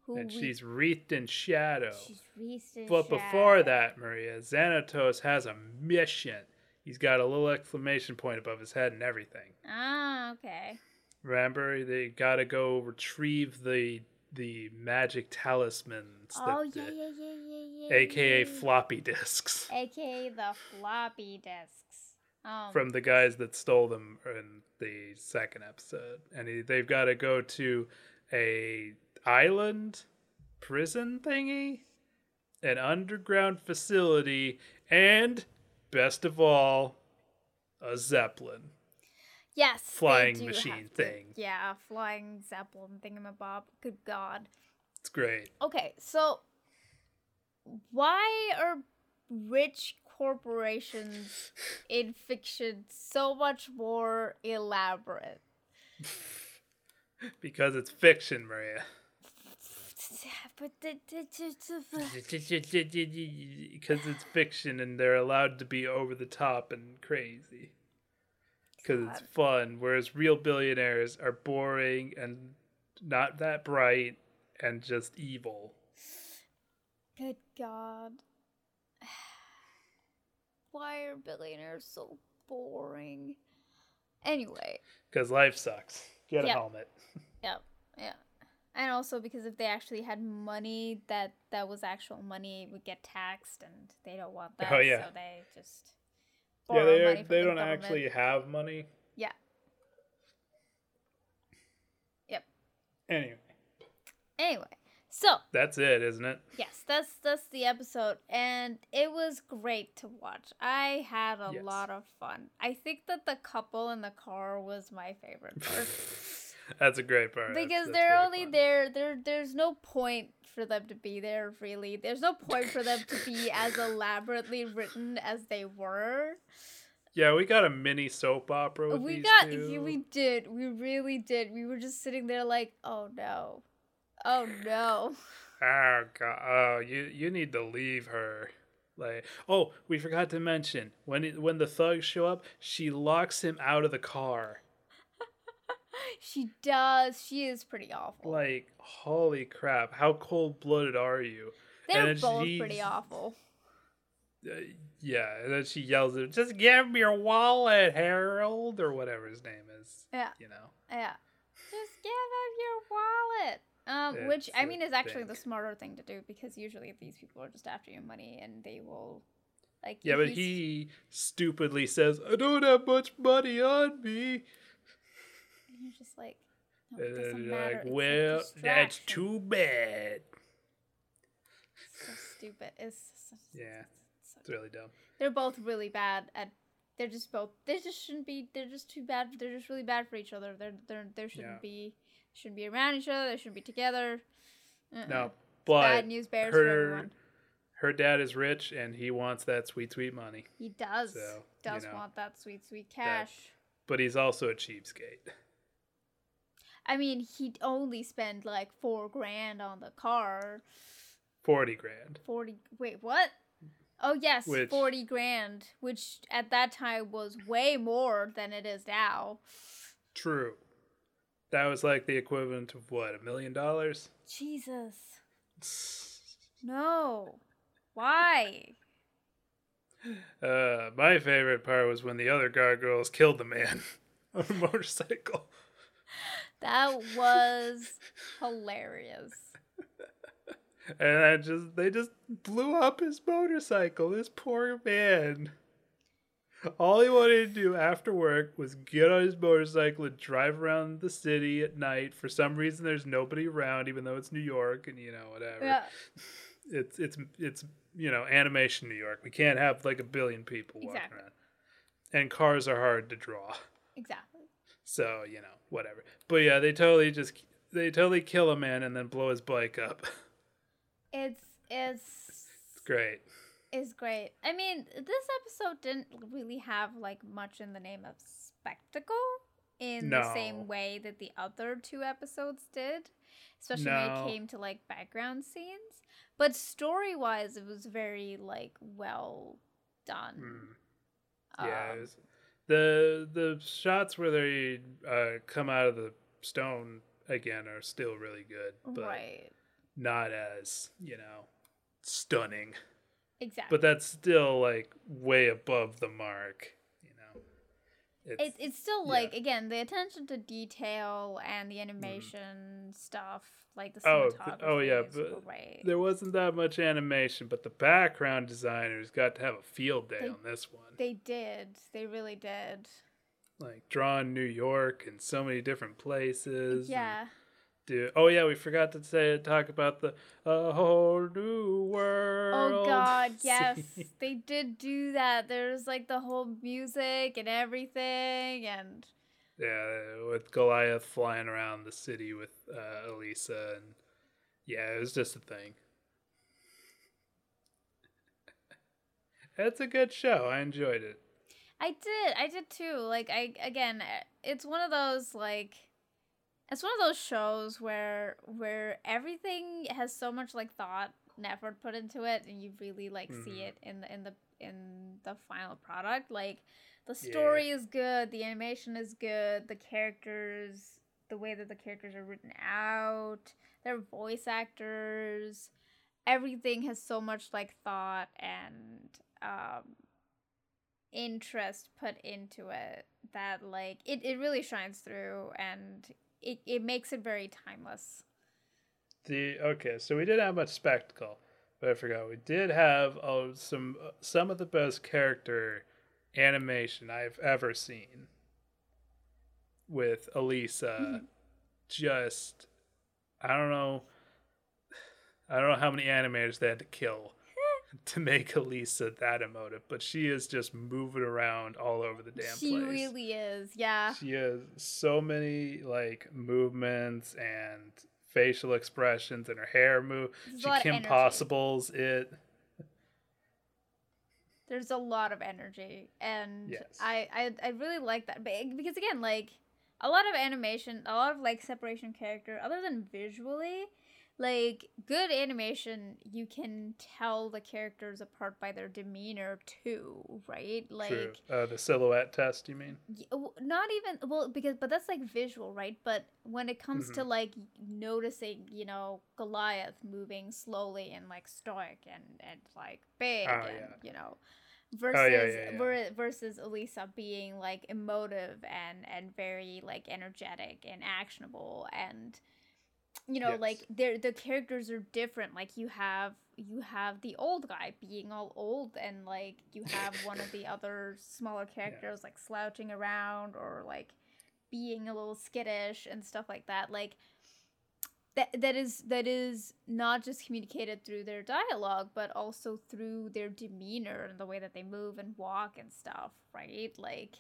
who and we- she's wreathed in shadow. she's recent But before that, Maria, Xanatos has a mission. He's got a little exclamation point above his head and everything. ah okay Remember, they gotta go retrieve the the magic talismans, oh yeah the- yeah yeah yeah yeah aka yeah. floppy disks, aka the floppy disks um from the guys that stole them in the second episode. And he, they've got to go to a island prison thingy, an underground facility, and best of all, a zeppelin. Yes. flying machine to- thing. Yeah, flying zeppelin thingamabob. Good God. It's great. Okay, so why are rich corporations in fiction so much more elaborate? Because it's fiction, Maria. But Because it's fiction and they're allowed to be over the top and crazy. Because it's fun. Whereas real billionaires are boring and not that bright and just evil. Good God. Why are billionaires so boring? Anyway, Because life sucks. Get a Yeah. helmet. yeah, yeah. And also because if they actually had money that that was actual money, it would get taxed, and they don't want that. Oh, yeah. So they just borrow they, are, money from they the don't government. actually have money. Yeah. Yep. Anyway, Anyway, so that's it, isn't it? yes, that's that's the episode, and it was great to watch. I had a Yes. lot of fun. I think that the couple in the car was my favorite part. That's a great part. Because that's they're only fun. there there there's no point for them to be there really there's no point for them to be as elaborately written as they were Yeah, we got a mini soap opera with we got we did we really did we were just sitting there like oh no oh no ah, Oh god! Oh, you you need to leave her. Like, oh, we forgot to mention when it, when the thugs show up, she locks him out of the car. She does she is pretty awful Like, holy crap! How cold blooded are you? they're both pretty awful Uh, yeah, and then she yells at him, "Just give me your wallet, Harold," or whatever his name is. yeah You know. yeah just give him your wallet um, which I mean is actually the smarter thing to do because usually these people are just after your money and they will, like, Yeah, but he stupidly says, "I don't have much money on me." You're just like, no, it doesn't matter. like, it's well, that's too bad. So stupid. It's such, Yeah. so It's really dumb. they're both really bad at. They're just both. They just shouldn't be. They're just too bad. They're just really bad for each other. They're. They're. They shouldn't Yeah. be. Shouldn't be around each other. They shouldn't be together. Uh-uh. No, bad but news bears for her everyone. her dad is rich and he wants that sweet sweet money, He does. So, you does know, want that sweet, sweet cash. but he's also a cheapskate. I mean, he'd only spend like four grand on the car. Forty grand. Forty. Wait, what? Oh yes, Which- forty grand, which at that time was way more than it is now. True. That was like the equivalent of what, a million dollars? Jesus. No. Why? Uh, my favorite part was when the other gargoyles killed the man on a motorcycle. That was hilarious. And I just they just blew up his motorcycle. This poor man. All he wanted to do after work was get on his motorcycle and drive around the city at night. For some reason there's nobody around, even though it's New York and you know, whatever. Yeah. It's it's it's you know, animation New York. We can't have like a billion people walking Exactly. around. And cars are hard to draw. Exactly. So, you know, whatever. But yeah, they totally just they totally kill a man and then blow his bike up. It's it's It's great. It's great. I mean, this episode didn't really have like much in the name of spectacle in the same way that the other two episodes did, especially when it came to like background scenes. But story wise, it was very like well done. Mm. Yeah, Um, it was, the the shots where they uh, come out of the stone again are still really good, but right. not as you know stunning. Exactly. But that's still like way above the mark. You know, it's it's still yeah. like again the attention to detail and the animation stuff, like the Oh, oh, yeah, but there wasn't that much animation, but the background designers got to have a field day They- on this one. They did. They really did. like drawing New York and so many different places. Yeah. do oh yeah, we forgot to say talk about the a whole new oh, world. Oh god, yes. They did do that. There's like the whole music and everything and yeah, with Goliath flying around the city with uh, Elisa, and yeah, it was just a thing. It's a good show. I enjoyed it. I did. I did too. Like I again, eh, it's one of those like it's one of those shows where where everything has so much like thought and effort put into it and you really like see Mhm. it in the in the in the final product. Like the story is good, the animation is good, the characters the way that the characters are written out, their voice actors, everything has so much like thought and um interest put into it that like it, it really shines through and it, it makes it very timeless. The okay, so we didn't have much spectacle, but I forgot. We did have uh, some uh, some of the best character animation I've ever seen. With Elisa, hmm. just I don't know, I don't know how many animators they had to kill to make Elisa that emotive, but she is just moving around all over the damn she place. She really is yeah She has so many like movements and facial expressions, and her hair move. There's She Kim. Possibles it. There's a lot of energy and Yes. I, I i really like that but because again like a lot of animation a lot of like separation character other than visually like good animation you can tell the characters apart by their demeanor too right like True. Uh, the silhouette test, you mean? Not even well because but that's like visual right but when it comes to Mhm. like noticing you know goliath moving slowly and like stoic and and like big Oh, and yeah. you know yeah, versus yeah, yeah. ver- versus elisa being like emotive and and very like energetic and actionable and you know Yes. like they're the characters are different like you have you have the old guy being all old and like you have one of the other smaller characters like slouching around or like being a little skittish and stuff like that like that that is that is not just communicated through their dialogue but also through their demeanor and the way that they move and walk and stuff right like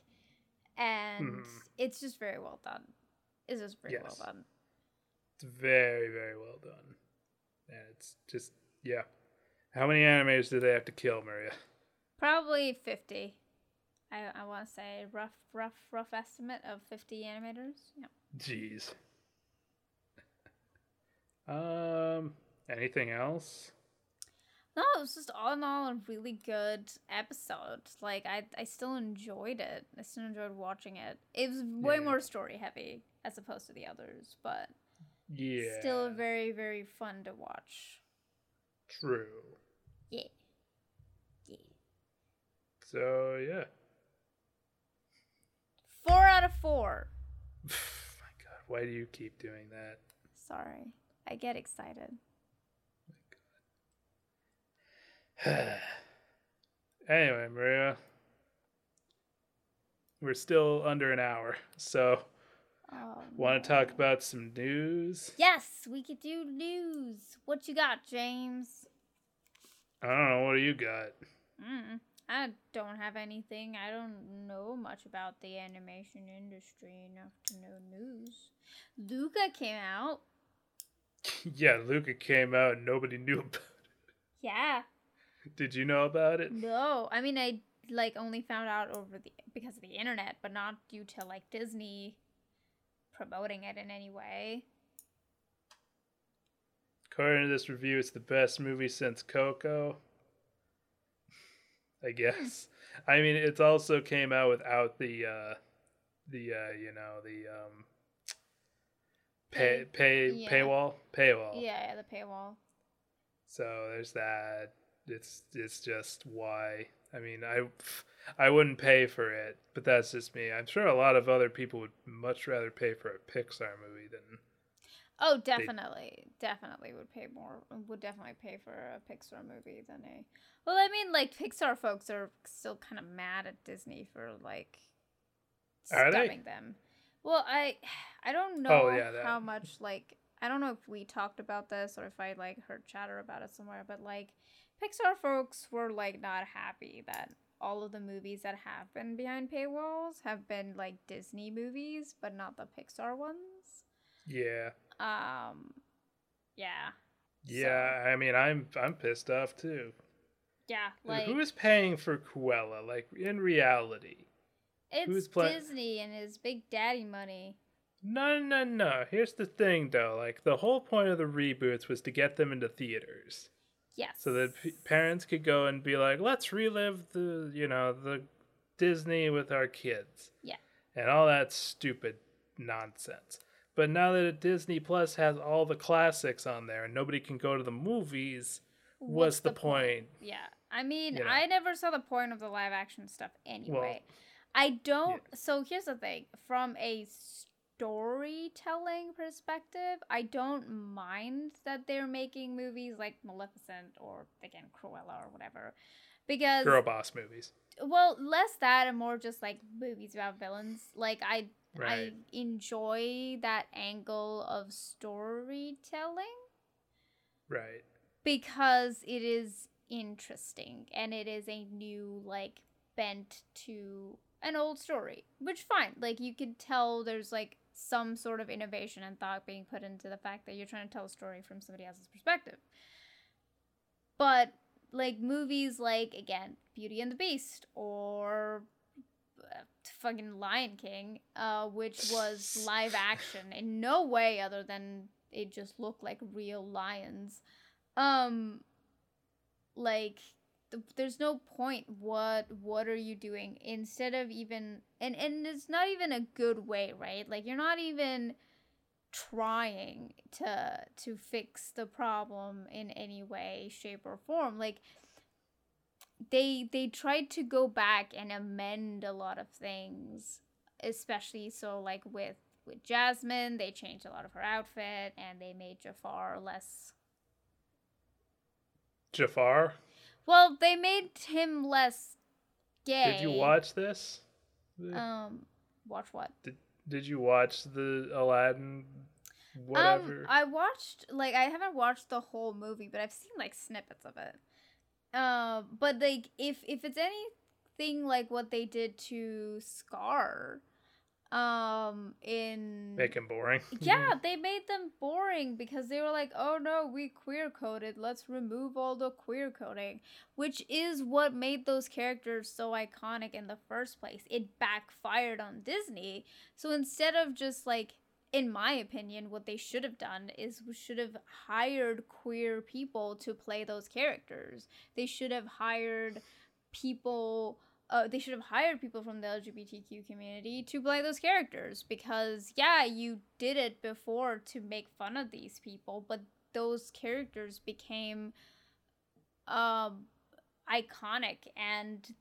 and Mhm. it's just very well done it's just very Yes. well done It's very, very well done. And it's just, yeah. How many animators do they have to kill, Maria? probably 50 i, I want to say rough rough rough estimate of 50 animators yeah Jeez. um, anything else? No, it was just all in all a really good episode. Like I, I still enjoyed it. I still enjoyed watching it. It was way Yeah. more story heavy as opposed to the others, but Yeah. still very, very fun to watch. true. Yeah, yeah. So, yeah. Four out of four. My God, why do you keep doing that? Sorry, I get excited. Oh my God. anyway, Maria, we're still under an hour, so Oh, want to talk about some news? Yes, we could do news. What you got, James? I don't know. What do you got? Mm, I don't have anything. I don't know much about the animation industry enough to know news. Luca came out. yeah, Luca came out and nobody knew about it. Yeah. Did you know about it? No, I mean I like only found out over the because of the internet, but not due to like Disney promoting it in any way. According to this review, it's the best movie since Coco. I guess. I mean, it also came out without the uh the uh you know the um pay pay Yeah. paywall paywall. Yeah, yeah, the paywall. So there's that. It's it's just why. I mean, I I wouldn't pay for it, but that's just me. I'm sure a lot of other people would much rather pay for a Pixar movie than Oh, definitely, definitely would pay more. Would definitely pay for a Pixar movie than a. Well, I mean, like Pixar folks are still kind of mad at Disney for like Are them. Well, I, I don't oh, know Oh, yeah, that- how much like I don't know if we talked about this or if I like heard chatter about it somewhere, but like Pixar folks were like not happy that all of the movies that have been behind paywalls have been like Disney movies, but not the Pixar ones. yeah. Um, yeah, Yeah, I mean, I'm I'm pissed off too. yeah. Like Who is paying for Cruella? Like in reality, it's who's play- Disney and his big daddy money. no, no, no. Here's the thing, though. Like the whole point of the reboots was to get them into theaters, Yes. so that p- parents could go and be like, "Let's relive the, you know, the Disney with our kids." Yeah. and all that stupid nonsense. But now that Disney Plus has all the classics on there and nobody can go to the movies, what's, the, point? Yeah. I mean, You know. I never saw the point of the live action stuff anyway. I don't. So here's the thing from a storytelling perspective, I don't mind that they're making movies like Maleficent or, again, Cruella or whatever. Because Girl boss movies. well less that and more just like movies about villains like i i enjoy that angle of storytelling Right. because it is interesting and it is a new like bent to an old story which fine like you could tell there's like some sort of innovation and thought being put into the fact that you're trying to tell a story from somebody else's perspective. But like movies like again beauty and the beast or uh, fucking lion king uh which was live action in no way other than it just looked like real lions um like th- there's no point what what are you doing? Instead of even and and it's not even a good way right? Like you're not even trying to to fix the problem in any way shape or form. Like they they tried to go back and amend a lot of things especially so like with with Jasmine they changed a lot of her outfit and they made Jafar less Jafar, well they made him less gay did you watch this? Um watch what Did Did you watch the Aladdin whatever. Um, I watched like I haven't watched the whole movie, but I've seen like snippets of it. Um, but like if if it's anything like what they did to Scar, um, in Make him boring. yeah, they made them boring because they were like, "Oh no, we queer coded. Let's remove all the queer coding," which is what made those characters so iconic in the first place. It backfired on Disney. So instead of just like in my opinion, what they should have done is we should have hired queer people to play those characters. They should have hired people uh, they should have hired people from the LGBTQ community to play those characters because yeah, you did it before to make fun of these people, but those characters became um iconic and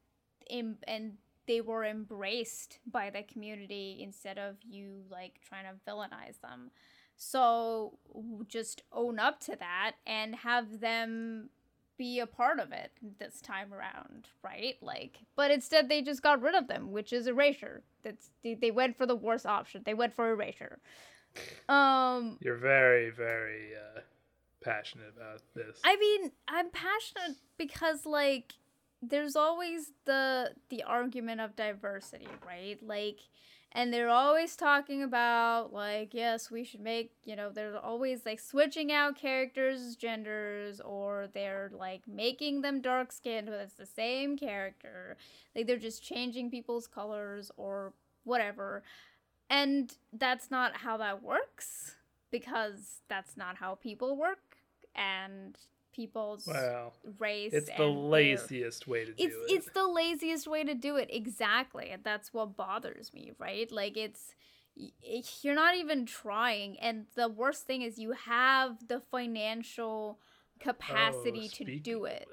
im- and they were embraced by the community instead of you like trying to villainize them. So just own up to that and have them be a part of it this time around, right? Like, but instead they just got rid of them, which is erasure. That's they, they went for the worst option. They went for erasure. Um, You're very, very uh, passionate about this. I mean, I'm passionate because like there's always the the argument of diversity, right? Like and they're always talking about like yes, we should make, you know, they're always like switching out characters' genders or they're like making them dark skinned but it's the same character. Like they're just changing people's colors or whatever. And that's not how that works because that's not how people work and people's race it's the and their- laziest way to do it's it. it's the laziest way to do it exactly and that's what bothers me right like it's you're not even trying and the worst thing is you have the financial capacity Oh, to do it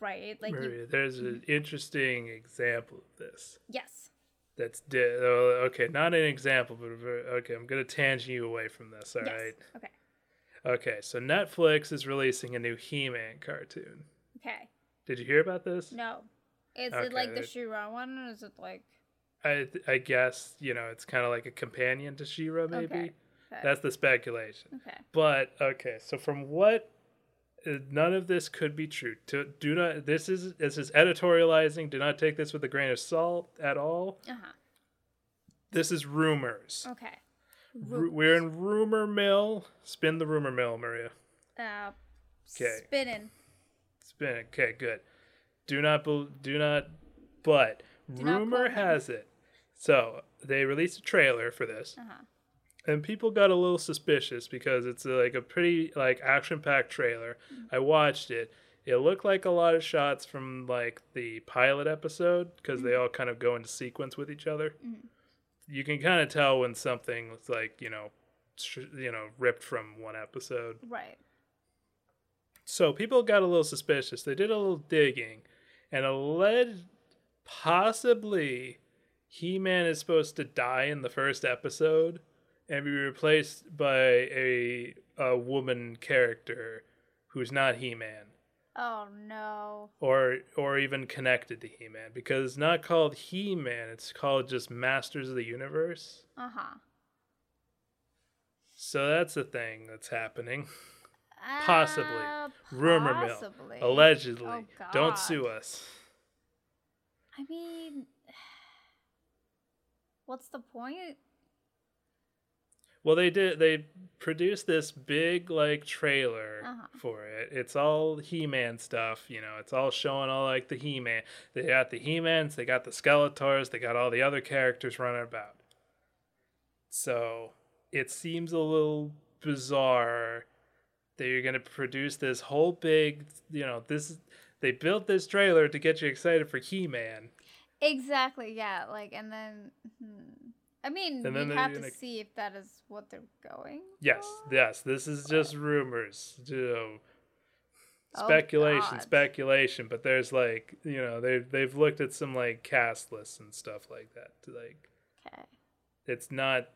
right like you, there's an mm-hmm. interesting example of this. yes That's di- oh, okay, not an example, but okay. I'm gonna tangent you away from this. All right. yes okay Okay, so Netflix is releasing a new He-Man cartoon. okay Did you hear about this? no is it like the Okay. She-Ra one or is it like I I guess you know it's kind of like a companion to She-Ra, maybe. Okay. okay That's the speculation. okay But okay, so from what uh, none of this could be true. To, do not this is this is editorializing. Do not take this with a grain of salt at all. uh-huh This is rumors. okay Ru- we're in rumor mill. Spin the rumor mill, Maria. uh 'Kay. spinning Spin. Okay, good. Do not bel do not. But Do rumor me. has it. So they released a trailer for this. uh-huh and people got a little suspicious because it's uh, like a pretty like action packed trailer i watched it it looked like a lot of shots from like the pilot episode because they all kind of go into sequence with each other you can kind of tell when something something's like you know sh- you know ripped from one episode right so people got a little suspicious. They did a little digging and alleged possibly He Man is supposed to die in the first episode and be replaced by a a woman character who's not He Man. Oh no Or or even connected to He Man. Because it's not called He Man, it's called just Masters of the Universe. uh-huh So that's the thing that's happening. Possibly. Uh, Rumor mill. possibly. Allegedly. Oh, Don't sue us. I mean, what's the point? Well, they did. They produced this big like trailer Uh-huh. for it. It's all He-Man stuff. You know, it's all showing all like the He-Man. They got the He-Mans. They got the Skeletors. They got all the other characters running about. So it seems a little bizarre that you're gonna produce this whole big. You know, this. They built this trailer to get you excited for He-Man. Exactly. Yeah. Like, and then, hmm. I mean, And then we'd they're have to gonna- see if that is what they're going. Yes, for. yes. This is just rumors. You know, Oh, speculation, God. speculation. But there's like, you know, they they've looked at some like cast lists and stuff like that. To like, Okay. it's not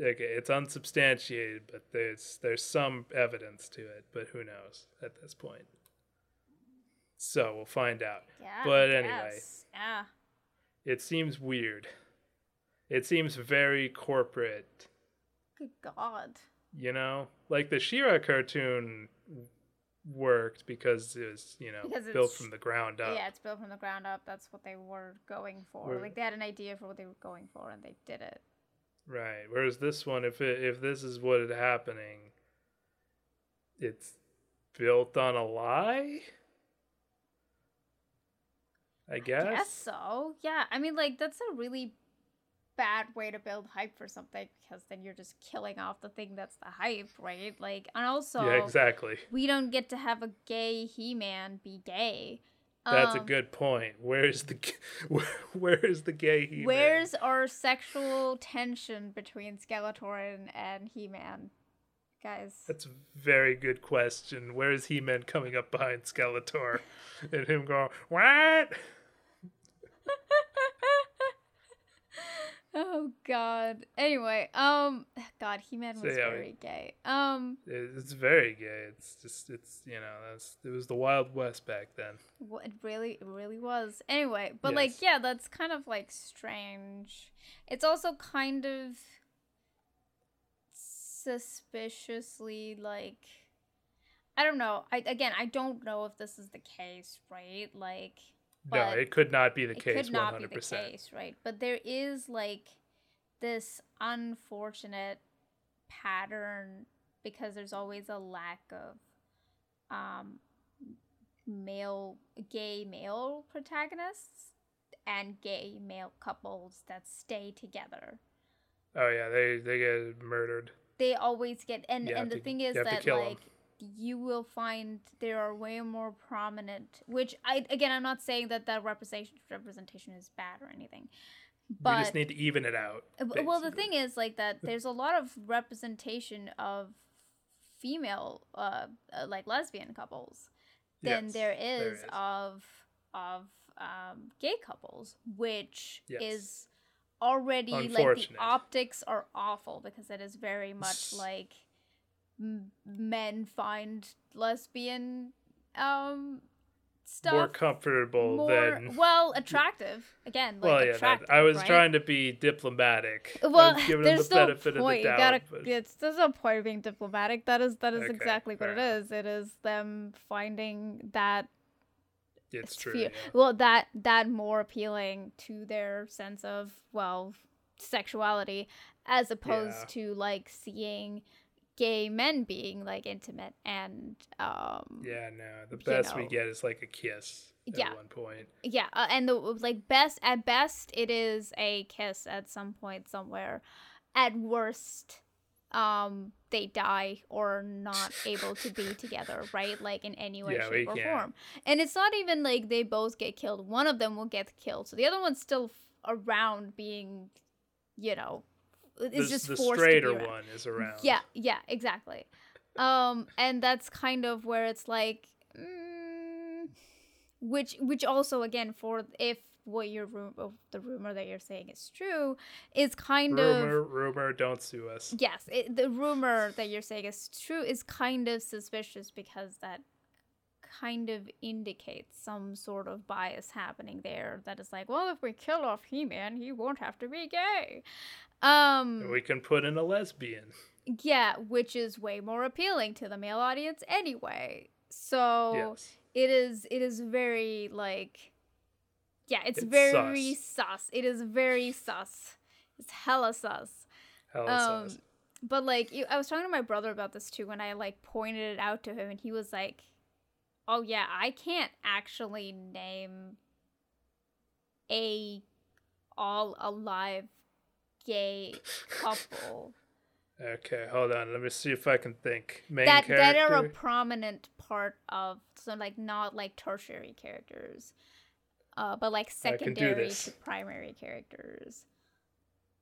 okay. It's unsubstantiated, but there's there's some evidence to it. But who knows at this point? So we'll find out. Yeah. But anyway. Yeah. It seems weird. It seems very corporate Good God. You know, like the She-Ra cartoon worked because it was you know built from the ground up. Yeah, it's built from the ground up. That's what they were going for. Where- Like they had an idea for what they were going for, and they did it. Right. Whereas this one, if it, if this is what is happening, it's built on a lie. I guess. Guess so. Yeah, I mean, like that's a really bad way to build hype for something because then you're just killing off the thing that's the hype, right? Like, and also yeah, exactly. we don't get to have a gay He-Man be gay. That's a Um, good point. Where's the where, where is the gay He-Man? Where's our sexual tension between Skeletor and, and He-Man, guys? That's a very good question. Where is He-Man coming up behind Skeletor, and him going what? Oh God. Anyway, um, God, He-Man So, was yeah, we- very gay. Um, It's very gay. It's just it's you know that's it was the Wild West back then. wh- it really, it really was. Anyway, but like, yeah, that's kind of like strange. It's also kind of suspiciously like. I don't know. I again, I don't know if this is the case, right? Like, no, it could not be the it case. could not be hundred the case, right? But there is like this unfortunate pattern because there's always a lack of um male gay male protagonists and gay male couples that stay together. Oh yeah, they they get murdered. They always get and and the to- thing is you have to that like you will find there are way more prominent which I again I'm not saying that that representation representation is bad or anything. But we just need to even it out. W- Well, the thing is, like that, there's a lot of representation of female, uh, uh, like lesbian couples, than Yes, there there is, is. of of um, gay couples, which Yes. is already like the optics are awful because it is very much like m- men find lesbian um stuff more comfortable more than. well attractive again like well, yeah, that, I was right? trying to be diplomatic. Well, was giving him there's the no point. the You doubt. gotta. but- It's there's no point of being diplomatic. That is that is Okay, exactly what it is. It is them finding that it's true. yeah. Well, that that more appealing to their sense of well sexuality, as opposed Yeah. to like seeing gay men being like intimate and um Yeah, no. The you best we get is like a kiss at Yeah. one point. yeah uh, and the like best at best it is a kiss at some point somewhere at worst um they die or not able to be together right like in any way Yeah, shape or can't. form and it's not even like they both get killed one of them will get killed so the other one's still f- around being you know is the, just the forced straighter to be one is around. Yeah, yeah, exactly. Um, and that's kind of where it's like, mm, which, which also again for if what your room, oh, the rumor that you're saying is true, is kind Rumor, of rumor, don't sue us. yes, it, the rumor that you're saying is true is kind of suspicious because that kind of indicates some sort of bias happening there that is like well if we kill off he-man he won't have to be gay um We can put in a lesbian. yeah, which is way more appealing to the male audience anyway. So yes. it is it is very like yeah, it's, It's very sus. sus. It is very sus. It's hella sus. Hell Um says. but like I was talking to my brother about this too when I like pointed it out to him and he was like, "Oh yeah, I can't actually name a all alive gay couple." Okay, hold on. Let me see if I can think. Main that character. that are a prominent part of so like not like tertiary characters uh but like I can do secondary to primary characters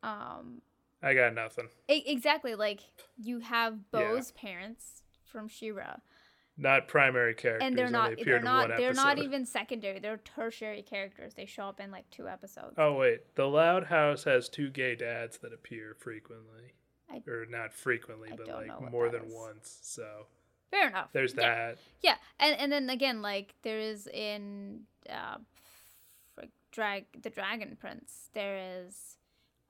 um I got nothing. e- exactly like you have Yeah. Bow's parents from She-Ra Not primary characters. and they're not appeared they're not they're not even secondary they're tertiary characters they show up in like two episodes Oh wait, the Loud House has two gay dads that appear frequently, I- or not frequently, I but like more than is. once. So fair enough there's Yeah. that. Yeah, and and then again, like there is in uh, drag the Dragon Prince. There is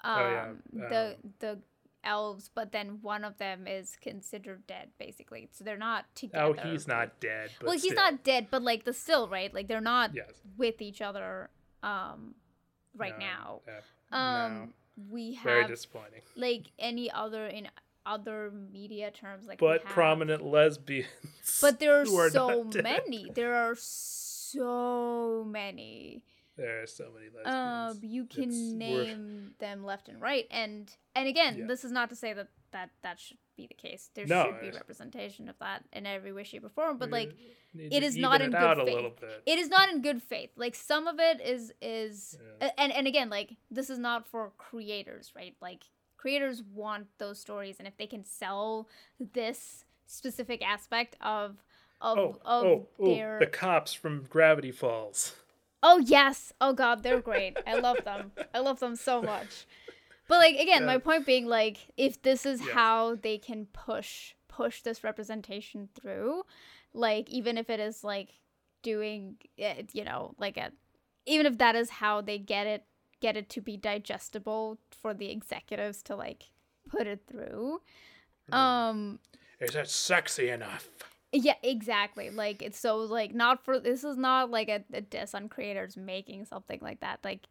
um Oh, yeah, the the elves, but then one of them is considered dead, basically. So they're not together. Oh, he's not dead. But well, he's still. not dead, but like the still right, like they're not Yes. with each other um right No, now. yeah, Um, no. we Very have disappointing. like any other in other media terms, like But prominent lesbians. But there are are so many. There are so many. There are so many Um, lesbians. you can It's- name them left and right, and and again, Yeah. this is not to say that that that should be the case. There No, should be it's- representation of that in every way, shape, or form. But like, it is not in good faith. it is not in good faith. Like some of it is is Yeah. and and again, like this is not for creators, right? Like creators want those stories, and if they can sell this specific aspect of of oh, of oh, oh, their the cops from Gravity Falls. Oh yes. Oh god, they're great. I love them. I love them so much. But like again, my point being like if this is Yes. how they can push push this representation through, like even if it is like doing it, you know, like a even if that is how they get it get it to be digestible for the executives to like put it through. Um Is it sexy enough? Yeah, exactly. Like it's so like not for this is not like a, a diss on creators making something like that. Like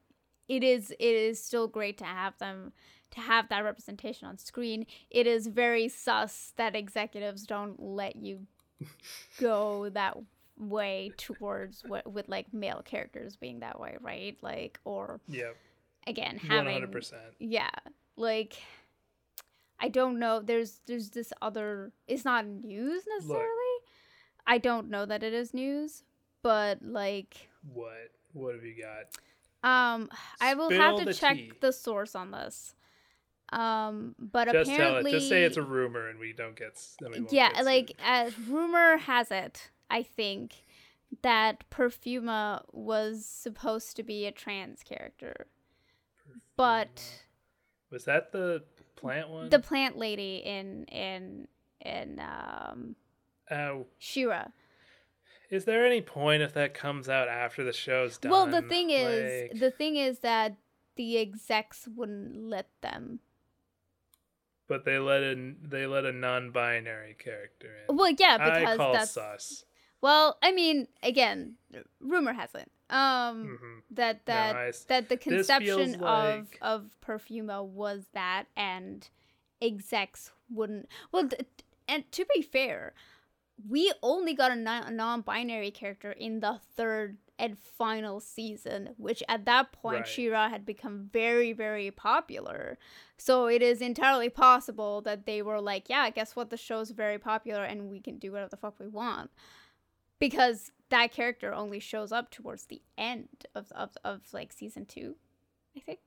it is it is still great to have them to have that representation on screen. It is very sus that executives don't let you go that way towards what with like male characters being that way, right? Like or yeah, again having hundred percent. yeah like i don't know there's there's this other it's not news necessarily i don't know that it is news but like What? What have you got? um i will have to the check tea. the source on this um but Just tell it. apparently Just say it's a rumor, and we don't get. s- then we yeah get like as rumor has it i think that perfuma was supposed to be a trans character but was that the plant one? the plant lady in in in um Oh, She-Ra. is there any point if that comes out after the show's done? Well, the thing is, Like- the thing is that the execs wouldn't let them. but they let a they let a non-binary character in. Well, yeah, I because call that's sus. well. I mean, again, rumor has it um Mhm. that No, that I that the conception of like- of Perfuma was that, and execs wouldn't. Well, th- and to be fair, we only got a, non- a non-binary character in the third and final season, which at that point Right. She-Ra had become very, very popular. So it is entirely possible that they were like, "Yeah, guess what? The show's very popular, and we can do whatever the fuck we want." Because that character only shows up towards the end of of, of like season two, I think.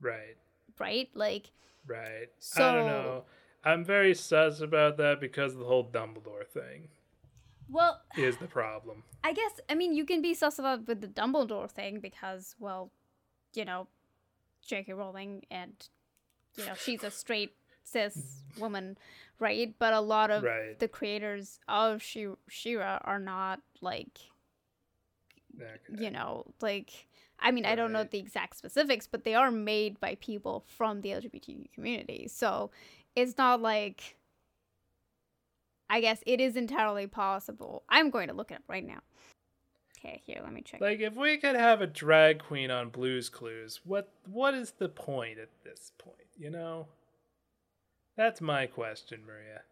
Right, Right? Like right. I So- don't know. I'm very sus about that because the whole Dumbledore thing well, is the problem. I guess I mean you can be sus about with the Dumbledore thing because well, you know, J.K. Rowling and you know she's a straight cis woman, right? But a lot of Right. the creators of She- She-Ra are not like Okay. you know like. I mean, I don't know the exact specifics, but they are made by people from the LGBT community. So it's not like I guess it is entirely possible. I'm going to look it up right now. Okay, here, let me check. Like if we could have a drag queen on Blue's Clues, what what is the point at this point? You know, that's my question, Maria.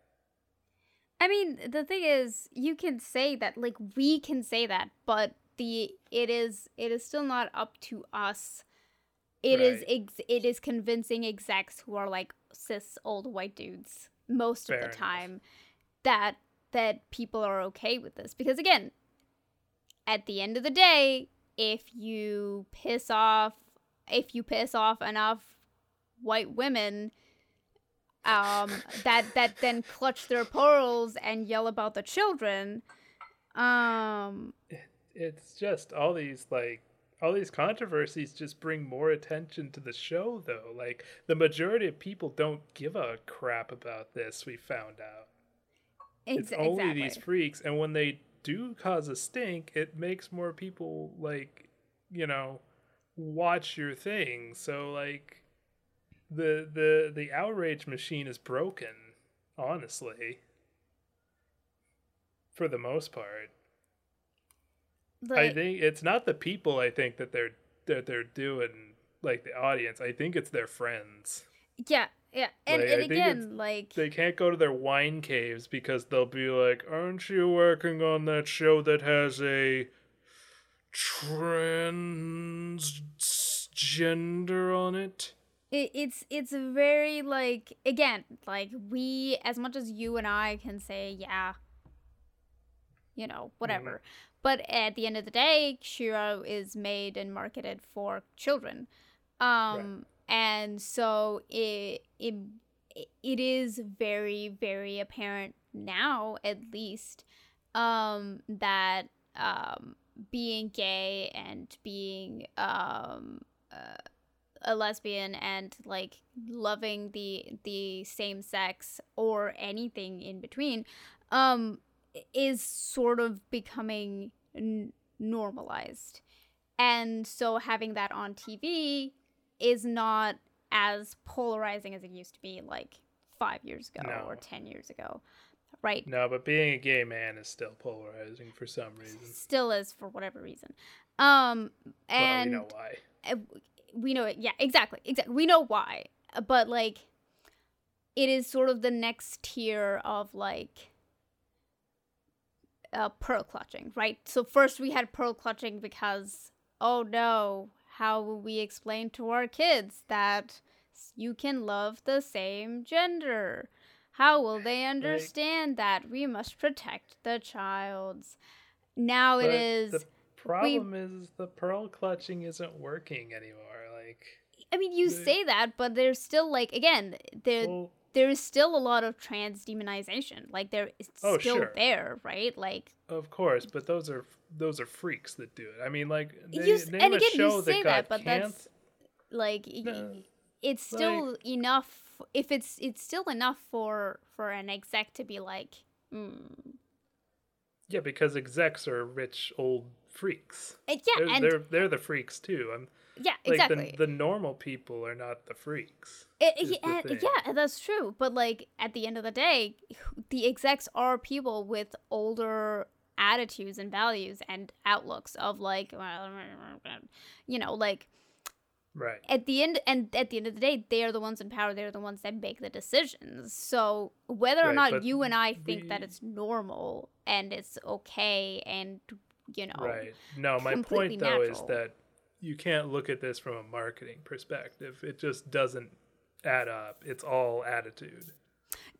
I mean, the thing is, you can say that, like we can say that, but the it is it is still not up to us. It is Right. ex- it is convincing execs who are like cis old white dudes most Fair of the enough. time that that people are okay with this because again, at the end of the day, if you piss off if you piss off enough white women um that that then clutch their pearls and yell about the children um It's just all these like all these controversies just bring more attention to the show though. Like the majority of people don't give a crap about this, we found out. ex- it's only exactly. these freaks and when they do cause a stink, it makes more people like, you know, watch your thing. So like the the the outrage machine is broken. Honestly, for the most part, I think it's not the people. I think that they're that they're doing like the audience. I think it's their friends. yeah, yeah, and, Like, and I think it's- again, like They can't go to their wine caves because they'll be like, "Aren't you working on that show that has a transgender on it?" it, it's it's very like again like we as much as you and i can say yeah you know mm-hmm. whatever but at the end of the day She-Ra is made and marketed for children. Um and so it it it is very very apparent now at least um that um being gay and being um uh, a lesbian and like loving the the same sex or anything in between um is sort of becoming n- normalized and so having that on TV is not as polarizing as it used to be like 5 years ago No. or 10 years ago right No, but being a gay man is still polarizing for some reason. still is for whatever reason um and well, we know why. uh, we know it yeah exactly exactly we know why but like it is sort of the next tier of like uh, pearl clutching right? So first we had pearl clutching because oh no how will we explain to our kids that you can love the same gender? How will they understand that we must protect the child's? Now it is the problem is the pearl clutching isn't working anymore. Like, I mean, you say that, but there's still like again, there well, there is still a lot of trans demonization. Like there is Oh, still sure. there, right? Like of course, but those are those are freaks that do it. I mean, like, they, You name and again, you say that that, but that's- like No, it's still enough. If it's it's still enough for for an exec to be like, mm. Yeah, because execs are rich old freaks. And yeah, They're, and they're they're the freaks too. I'm yeah, like exactly. the the normal people are not the freaks. It, yeah, the yeah, that's true. But like at the end of the day, the execs are people with older attitudes and values and outlooks of like, you know, like Right. at the end and at the end of the day, they are the ones in power. They're the ones that make the decisions. So whether or Right, not you and I think that it's normal and it's okay and you know, Right. No, my point though is that you can't look at this from a marketing perspective. It just doesn't add up. It's all attitude.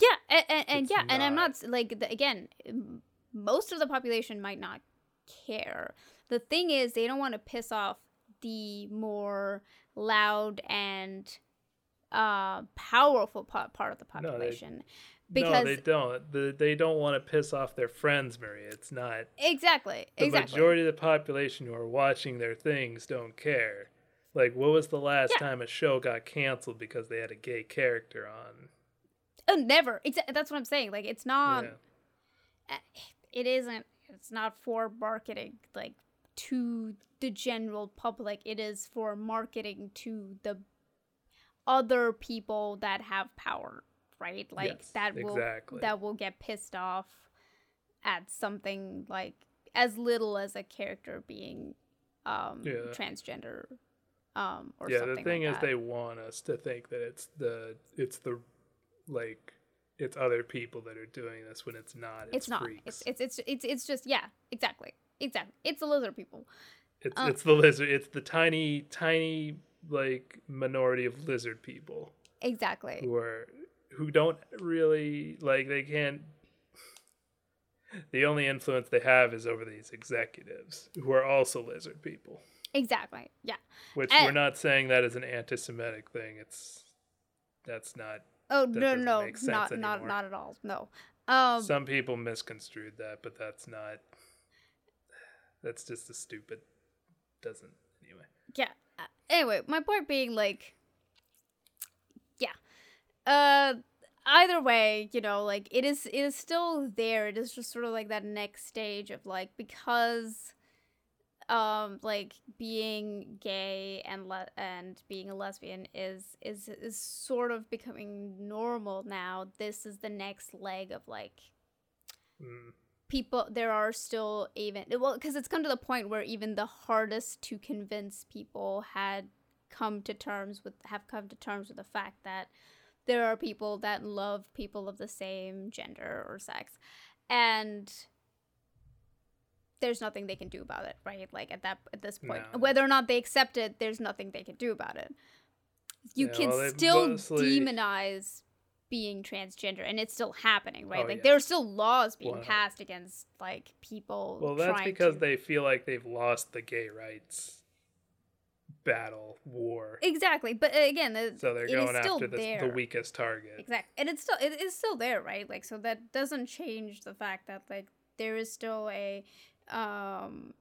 Yeah, and, and, and yeah, and I'm not. not like the, again, most of the population might not care. The thing is, they don't want to piss off the more loud and uh powerful pa- part of the No, they- population no, they don't. The, they don't want to piss off their friends, Maria. It's not. exactly The exactly majority of the population who are watching their things don't care. Like, what was the last Yeah. time a show got canceled because they had a gay character on? oh, never exactly that's what i'm saying like it's not yeah. uh, it isn't it's not for marketing like to the general public it is for marketing to the other people that have power right like Yes, that will exactly. that will get pissed off at something like as little as a character being um Yeah. transgender um or yeah, something the thing like is, that. they want us to think that it's the it's the like it's other people that are doing this when it's not. It's, it's not Freaks. it's, it's it's it's it's just yeah exactly exactly it's the lizard people It's Um, it's the lizard. It's the tiny, tiny like minority of lizard people exactly who are who don't really like they can't. The only influence they have is over these executives who are also lizard people. exactly yeah Which Eh. we're not saying that as an anti-Semitic thing. It's that's not. Oh That no, no, not not not at all. No. Um Some people misconstrued that, but that's not. That's just a stupid. Doesn't anyway. yeah. Uh, Anyway, my point being like. Uh either way, you know, like it is it is still there. It is just sort of like that next stage of like because um like being gay and le- and being a lesbian is is is sort of becoming normal now this is the next leg of like Mm. people there are still even well because it's come to the point where even the hardest to convince people had come to terms with have come to terms with the fact that there are people that love people of the same gender or sex and there's nothing they can do about it right like at that at this point No. whether or not they accept it there's nothing they can do about it you Yeah, can well, still mostly- demonize being transgender and it's still happening right Oh, like yeah. there are still laws being Wow. passed against like people Well, that's because to- they feel like they've lost the gay rights battle war. exactly but uh, again the, So they're going still after the, the weakest target. exactly and it's still it is still there right like so that doesn't change the fact that like there is still a um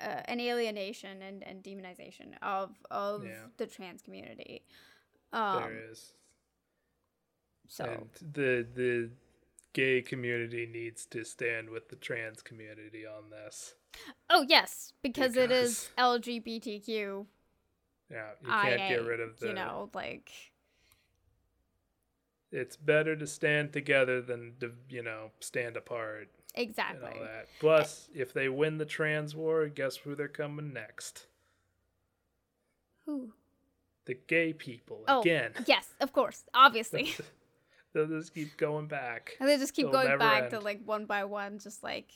uh, an alienation and, and demonization of of Yeah. the trans community um there is. so And the the gay community needs to stand with the trans community on this. Oh yes because, it is lgbtq Yeah, you can't IA, get rid of the you know like it's better to stand together than to, you know, stand apart and exactly all that. Plus, eh if they win the trans war, guess who they're coming next? Who? The gay people Oh, again. yes of course obviously They'll just keep going back. and they just keep It'll going back to like one by one just like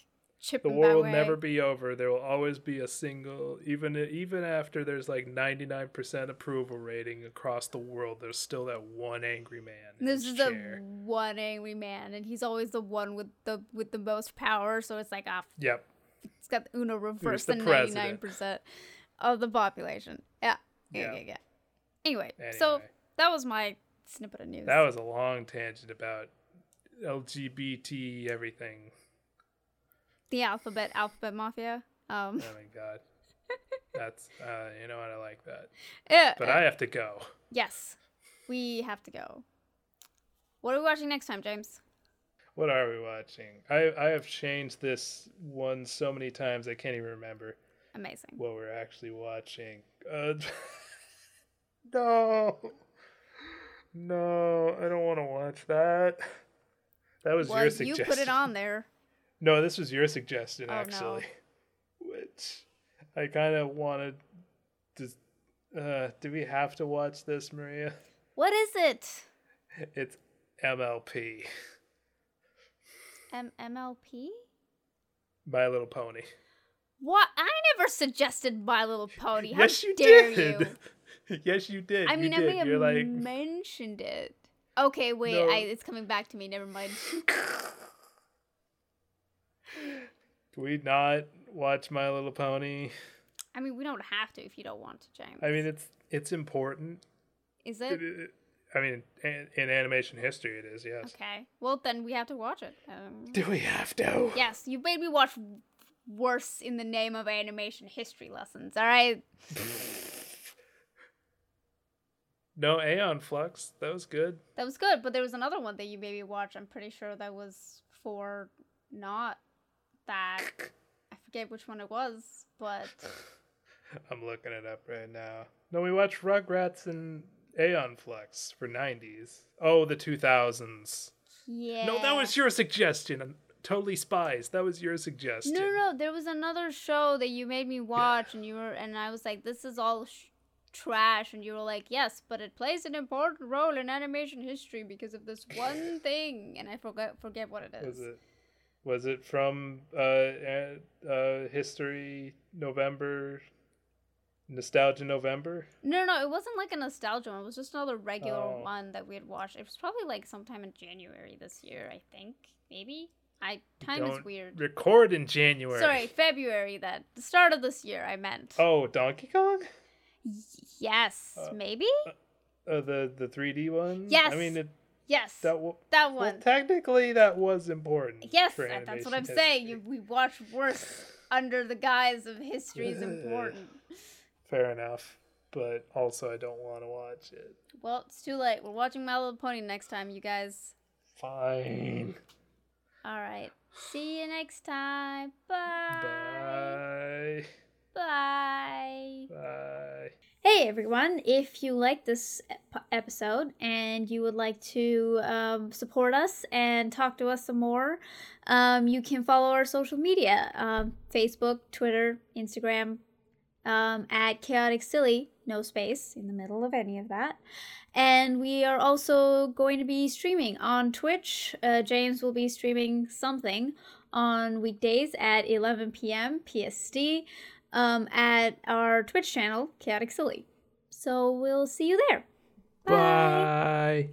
The war will way. never be over. There will always be a single, even even after there's like 99% approval rating across the world. There's still that one angry man. This his is the one angry man, and he's always the one with the with the most power. So it's like, ah, Yep. it's got Uno reverse the the ninety nine president? percent of the population. Yeah, yeah, Yeah. yeah. yeah. Anyway, so that was my snippet of news. That was a long tangent about LGBT everything. The alphabet alphabet mafia. Um, Oh my god. That's uh you know what I like that. yeah, But uh, I have to go. yes, we have to go. What are we watching next time, James? What are we watching? I I have changed this one so many times I can't even remember Amazing. what we're actually watching. Uh No. No, I don't want to watch that. That was your Well, suggestion. you put it on there. No, this was your suggestion Oh, no. actually. Which I kind of wanted to uh do we have to watch this, Maria? What is it? It's MLP. M- MLP? My Little Pony. What? I never suggested My Little Pony. How yes, you dare did. you? yes, you did. I mean, you I did. may have You're like, mentioned it. Okay, wait. No. I, it's coming back to me. Never mind. do we not watch My Little Pony? I mean, we don't have to if you don't want to, James. I mean, it's it's important. is It- it? it- I mean, in, in animation history, it is. Yes. Okay. Well, then we have to watch it. Um, Do we have to? yes, you made me watch worse in the name of animation history lessons. All right. No, Aeon Flux. That was good. That was good, but there was another one that you made me watch. I'm pretty sure that was for not that. I forget which one it was, but I'm looking it up right now. No, we watched Rugrats and Aeon Flux for 90s. Oh, the 2000s. yeah. No, that was your suggestion. Totally spies. That was your suggestion. No, no, no. There was another show that you made me watch, and you were, and I was like, "This is all sh- trash," and you were like, "Yes, but it plays an important role in animation history because of this one thing," and I forget forget what it is. Was it? Was it from uh, uh, uh, History November? Nostalgia November? No, no, it wasn't like a nostalgia one. It was just another regular Oh. one that we had watched. It was probably like sometime in January this year, I think. Maybe. I time is Don't weird. Record in January. Sorry, February. That the start of this year. I meant. Oh, Donkey Kong? Yes, Uh, maybe. Uh, the the 3D one? Yes. I mean, it, Yes, that that, w- well, one. technically that was important. Yes, that- that's what I'm saying. You, we watch worse under the guise of history is important. Fair enough, but also I don't want to watch it. Well, it's too late. We're watching My Little Pony next time, you guys. Fine. All right. See you next time. Bye. Bye. Bye. Bye. Hey everyone, if you like this ep- episode and you would like to um, support us and talk to us some more, um, you can follow our social media um, Facebook, Twitter, Instagram um, at Chaotic Silly, no space in the middle of any of that. And we are also going to be streaming on Twitch. Uh, James will be streaming something on weekdays at 11 p.m. PST um, at our Twitch channel, Chaotic Silly. So we'll see you there. Bye.